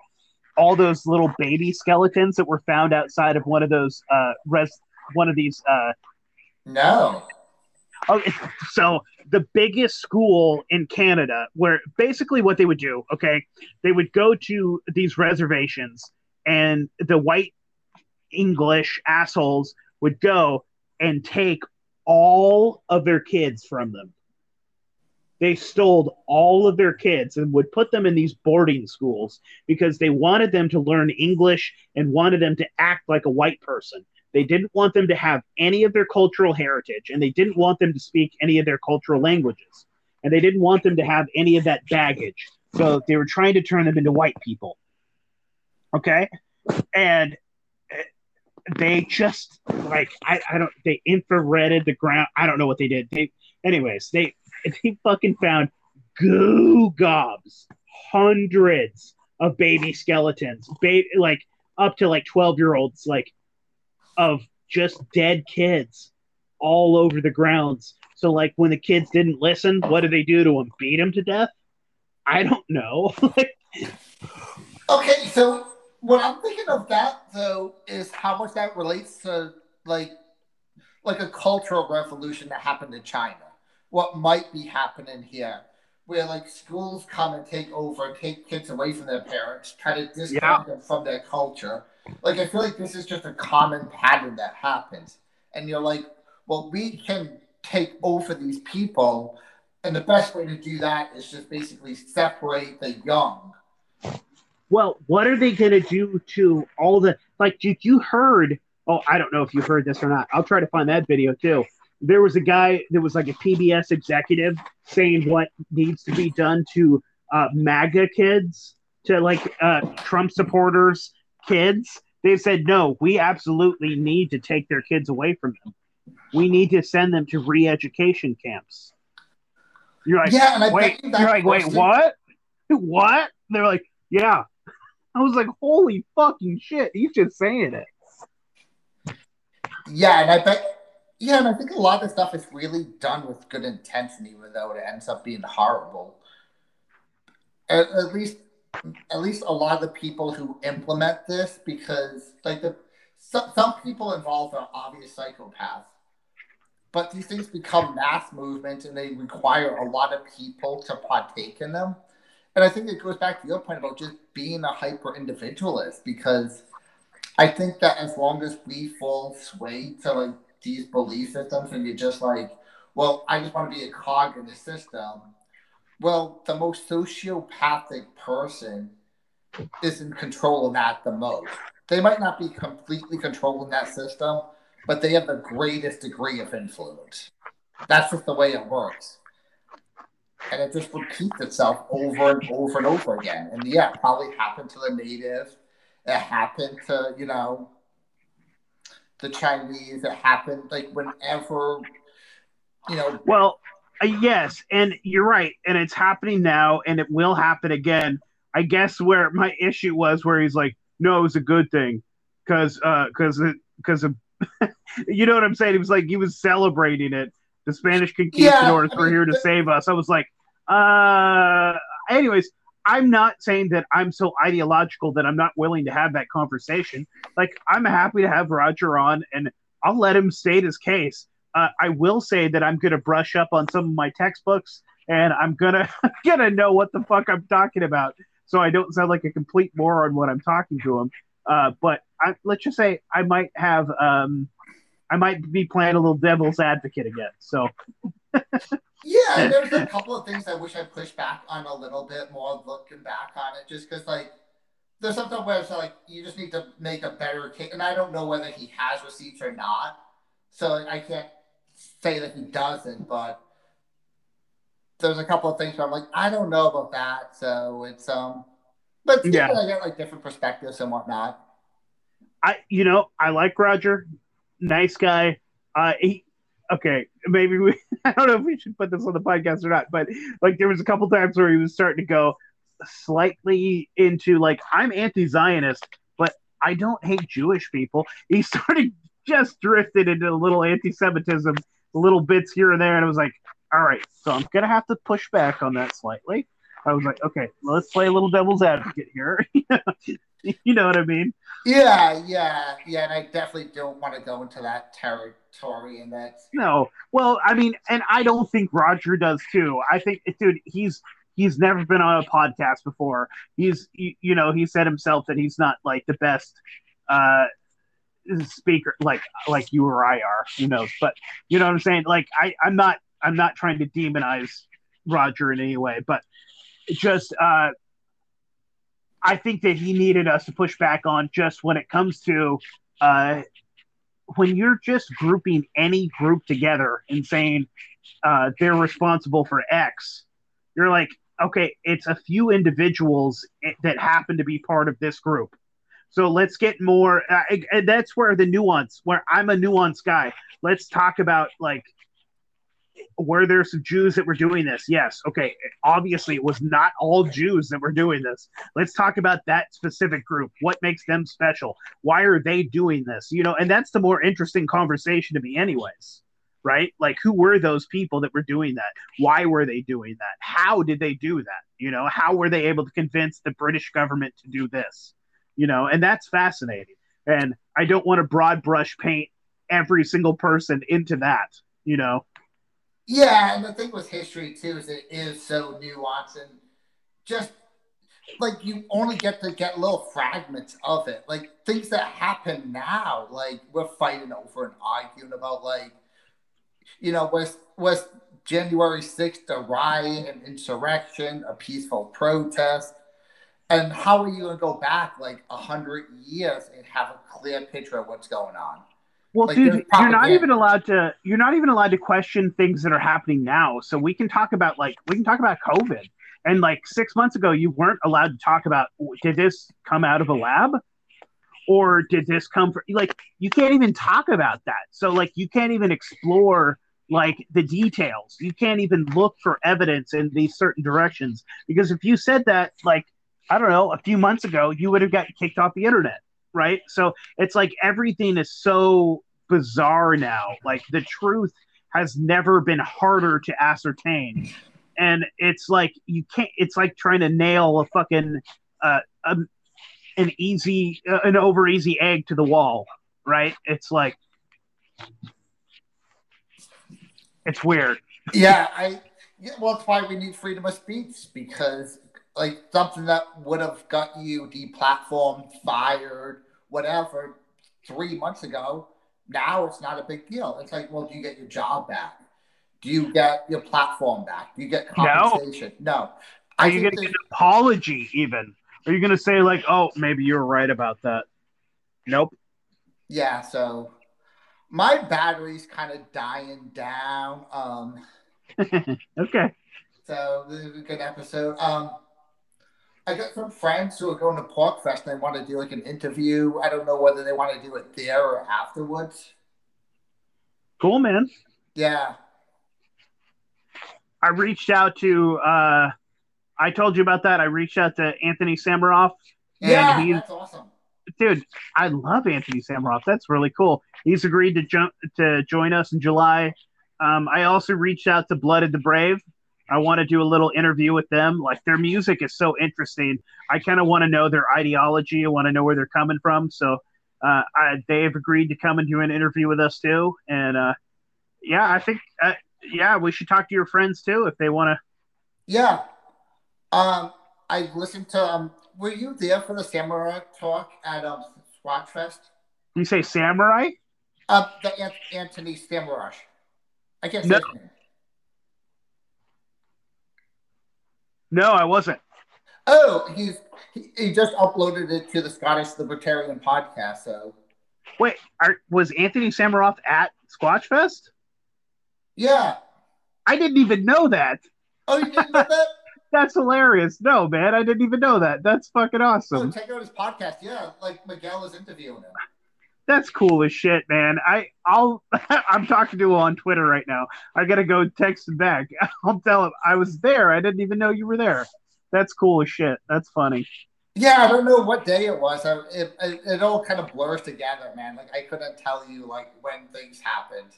all those little baby skeletons that were found outside of one of those uh res one of these uh No. Oh, it- so the biggest school in Canada where basically what they would do, okay, they would go to these reservations and the white English assholes would go and take all of their kids from them. They stole all of their kids and would put them in these boarding schools because they wanted them to learn English and wanted them to act like a white person. They didn't want them to have any of their cultural heritage and they didn't want them to speak any of their cultural languages. And they didn't want them to have any of that baggage. So they were trying to turn them into white people. Okay? And uh, they just like I, I don't they infrareded the ground. I don't know what they did. They anyways, they they fucking found goo gobs, hundreds of baby skeletons, like up to like 12 year olds, like of just dead kids all over the grounds. So, like, when the kids didn't listen, what did they do to them? Beat them to death? I don't know. Okay, so what I'm thinking of that though is how much that relates to like like a cultural revolution that happened in China. What might be happening here, where like schools come and take over and take kids away from their parents, try to disconnect Yeah. them from their culture. Like I feel like this is just a common pattern that happens, and you're like, well, we can take over these people, and the best way to do that is just basically separate the young. Well, what are they going to do to all the like? Did you heard? Oh, I don't know if you heard this or not. I'll try to find that video too. There was a guy that was like a PBS executive saying what needs to be done to uh, MAGA kids, to like uh, Trump supporters' kids. They said no. We absolutely need to take their kids away from them. We need to send them to re-education camps. You're like, Yeah, and I wait, you're like, wait, what? What? They're like, yeah. I was like, holy fucking shit, he's just saying it. Yeah, and I bet. Yeah, and I think a lot of the stuff is really done with good intention, even though it ends up being horrible. At, at least, at least a lot of the people who implement this, because like the some, some people involved are obvious psychopaths, but these things become mass movements and they require a lot of people to partake in them. And I think it goes back to your point about just being a hyper individualist because I think that as long as we fall sway to like these belief systems and you're just like, well, I just want to be a cog in the system. Well, the most sociopathic person is in control of that the most. They might not be completely controlling that system, but they have the greatest degree of influence. That's just the way it works. And it just repeats itself over and over and over again. And yeah, it probably happened to the native. It happened to, you know, the Chinese. It happened like whenever, you know. Well, uh, yes, and you're right, and it's happening now, and it will happen again. I guess where my issue was, where he's like, "No, it was a good thing," because because because of you know what I'm saying. He was like he was celebrating it. The Spanish conquistadors Yeah, were here to save us. I was like, uh. Anyways, I'm not saying that I'm so ideological that I'm not willing to have that conversation. Like I'm happy to have Roger on, and I'll let him state his case. Uh, I will say that I'm going to brush up on some of my textbooks, and I'm gonna gonna know what the fuck I'm talking about, so I don't sound like a complete moron when I'm talking to him. Uh, but I, let's just say I might have, um, I might be playing a little devil's advocate again. So Yeah, there's a couple of things I wish I pushed back on a little bit more looking back on it, just because like there's something where it's like you just need to make a better case, and I don't know whether he has receipts or not, so I can't say that he doesn't, but there's a couple of things where I'm like I don't know about that, so it's um, but Yeah. I get like different perspectives and whatnot. I, you know, I like Roger, nice guy. Uh, he, okay, maybe we, I don't know if we should put this on the podcast or not, but like there was a couple times where he was starting to go slightly into like I'm anti-Zionist, but I don't hate Jewish people. He started just drifted into a little anti-Semitism, little bits here and there, and I was like, all right, so I'm gonna have to push back on that slightly. I was like, okay, let's play a little devil's advocate here. you know what I mean? Yeah, yeah, yeah, and I definitely don't want to go into that territory, and that's No. Well, I mean, and I don't think Roger does too. I think, dude, he's he's never been on a podcast before. He's you, you know he said himself that he's not like the best uh speaker like like you or I are. Who knows? But you know what I'm saying. Like I I'm not I'm not trying to demonize Roger in any way, but just uh I think that he needed us to push back on just when it comes to uh when you're just grouping any group together and saying uh, they're responsible for X, you're like, okay, it's a few individuals that happen to be part of this group. So let's get more, uh, and that's where the nuance, where I'm a nuance guy. Let's talk about like where there's some Jews that were doing this. Yes, okay, obviously it was not all Jews that were doing this. Let's talk about that specific group. What makes them special? why are they doing this you know and that's the more interesting conversation to me anyways right like who were those people that were doing that why were they doing that how did they do that you know how were they able to convince the british government to do this you know and that's fascinating and i don't want to broad brush paint every single person into that you know Yeah, and the thing with history too is it is so nuanced and just like you only get to get little fragments of it. Like things that happen now, like we're fighting over and arguing about like you know, was was January sixth a riot, an insurrection, a peaceful protest? And how are you gonna go back like a hundred years and have a clear picture of what's going on? Well, Like, dude, you're not even allowed to. You're not even allowed to question things that are happening now. So we can talk about like we can talk about COVID. And like six months ago, you weren't allowed to talk about did this come out of a lab, or did this come from like you can't even talk about that. So like you can't even explore like the details. You can't even look for evidence in these certain directions because if you said that like I don't know a few months ago, you would have gotten kicked off the internet, right? So it's like everything is so bizarre now. Like the truth has never been harder to ascertain, and it's like you can't. It's like trying to nail a fucking uh, a, an easy, uh, an over easy egg to the wall, right? It's like it's weird. Yeah, I. Yeah, well, that's why we need freedom of speech because, like, something that would have got you deplatformed, fired, whatever, three months ago, now it's not a big deal. It's like, well, do you get your job back? Do you get your platform back? Do you get compensation? No. no. Are you going to get an apology even? Are you going to say like, "Oh, maybe you're right about that"? Nope. Yeah. So my battery's kind of dying down. Um, okay. So this is a good episode. Um, I got some friends who are going to PorcFest and they want to do like an interview. I don't know whether they want to do it there or afterwards. Cool, man. Yeah. I reached out to. uh I told you about that. I reached out to Anthony Samaroff. yeah, that's awesome. Dude, I love Anthony Samaroff. That's really cool. He's agreed to jump to join us in July. Um, I also reached out to Blooded the Brave. I want to do a little interview with them. Like their music is so interesting. I kind of want to know their ideology. I want to know where they're coming from. So uh, I, they've agreed to come and do an interview with us too. And uh, yeah, I think uh, yeah, we should talk to your friends too if they want to. Yeah, um, I listened to. Um, were you there for the Samurai talk at um Squatch Fest? You say Samurai? Um, the Anthony Samurai. I can't say no. his name. No, I wasn't. Oh, he's he, he, just uploaded it to the Scottish Libertarian podcast. So, wait, are, was Anthony Samaroff at Squatch Fest? Yeah, I didn't even know that. Oh, you didn't know that? That's hilarious. No, man, I didn't even know that. That's fucking oh, awesome. Oh, check out his podcast. Yeah, like Miguel is interviewing him. That's cool as shit, man. I I'll I'm talking to him on Twitter right now. I gotta go text him back. I'll tell him I was there. I didn't even know you were there. That's cool as shit. That's funny. Yeah, I don't know what day it was. I, it, it, it all kind of blurs together, man. Like I couldn't tell you like when things happened.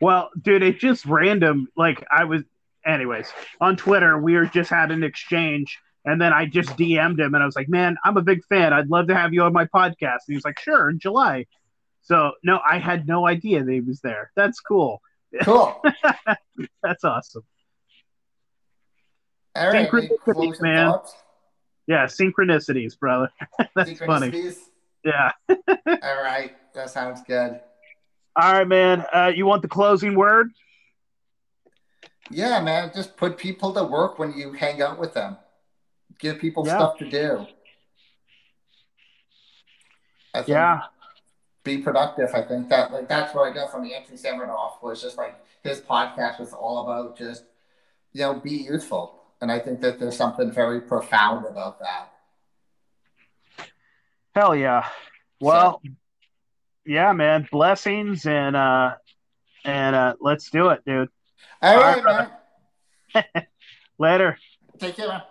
Well, dude, it's just random. Like I was, anyways, on Twitter, we were just had an exchange, and then I just DM'd him, and I was like, "Man, I'm a big fan. I'd love to have you on my podcast." And he was like, "Sure, in July." So no, I had no idea that he was there. That's cool. Cool. That's awesome. All right, synchronicities, man. Thoughts? Yeah, synchronicities, brother. That's synchronicities? funny. Yeah. All right, that sounds good. All right, man. Uh, you want the closing word? Yeah, man. Just put people to work when you hang out with them. Give people yeah. stuff to do. yeah. Be productive. I think that like that's what I got from the Anthony Samaroff was just like his podcast was all about just you know be useful, and I think that there's something very profound about that. Hell yeah! Well, so, yeah, man. Blessings and uh and uh let's do it, dude. All, All right, right man. Later. Take care.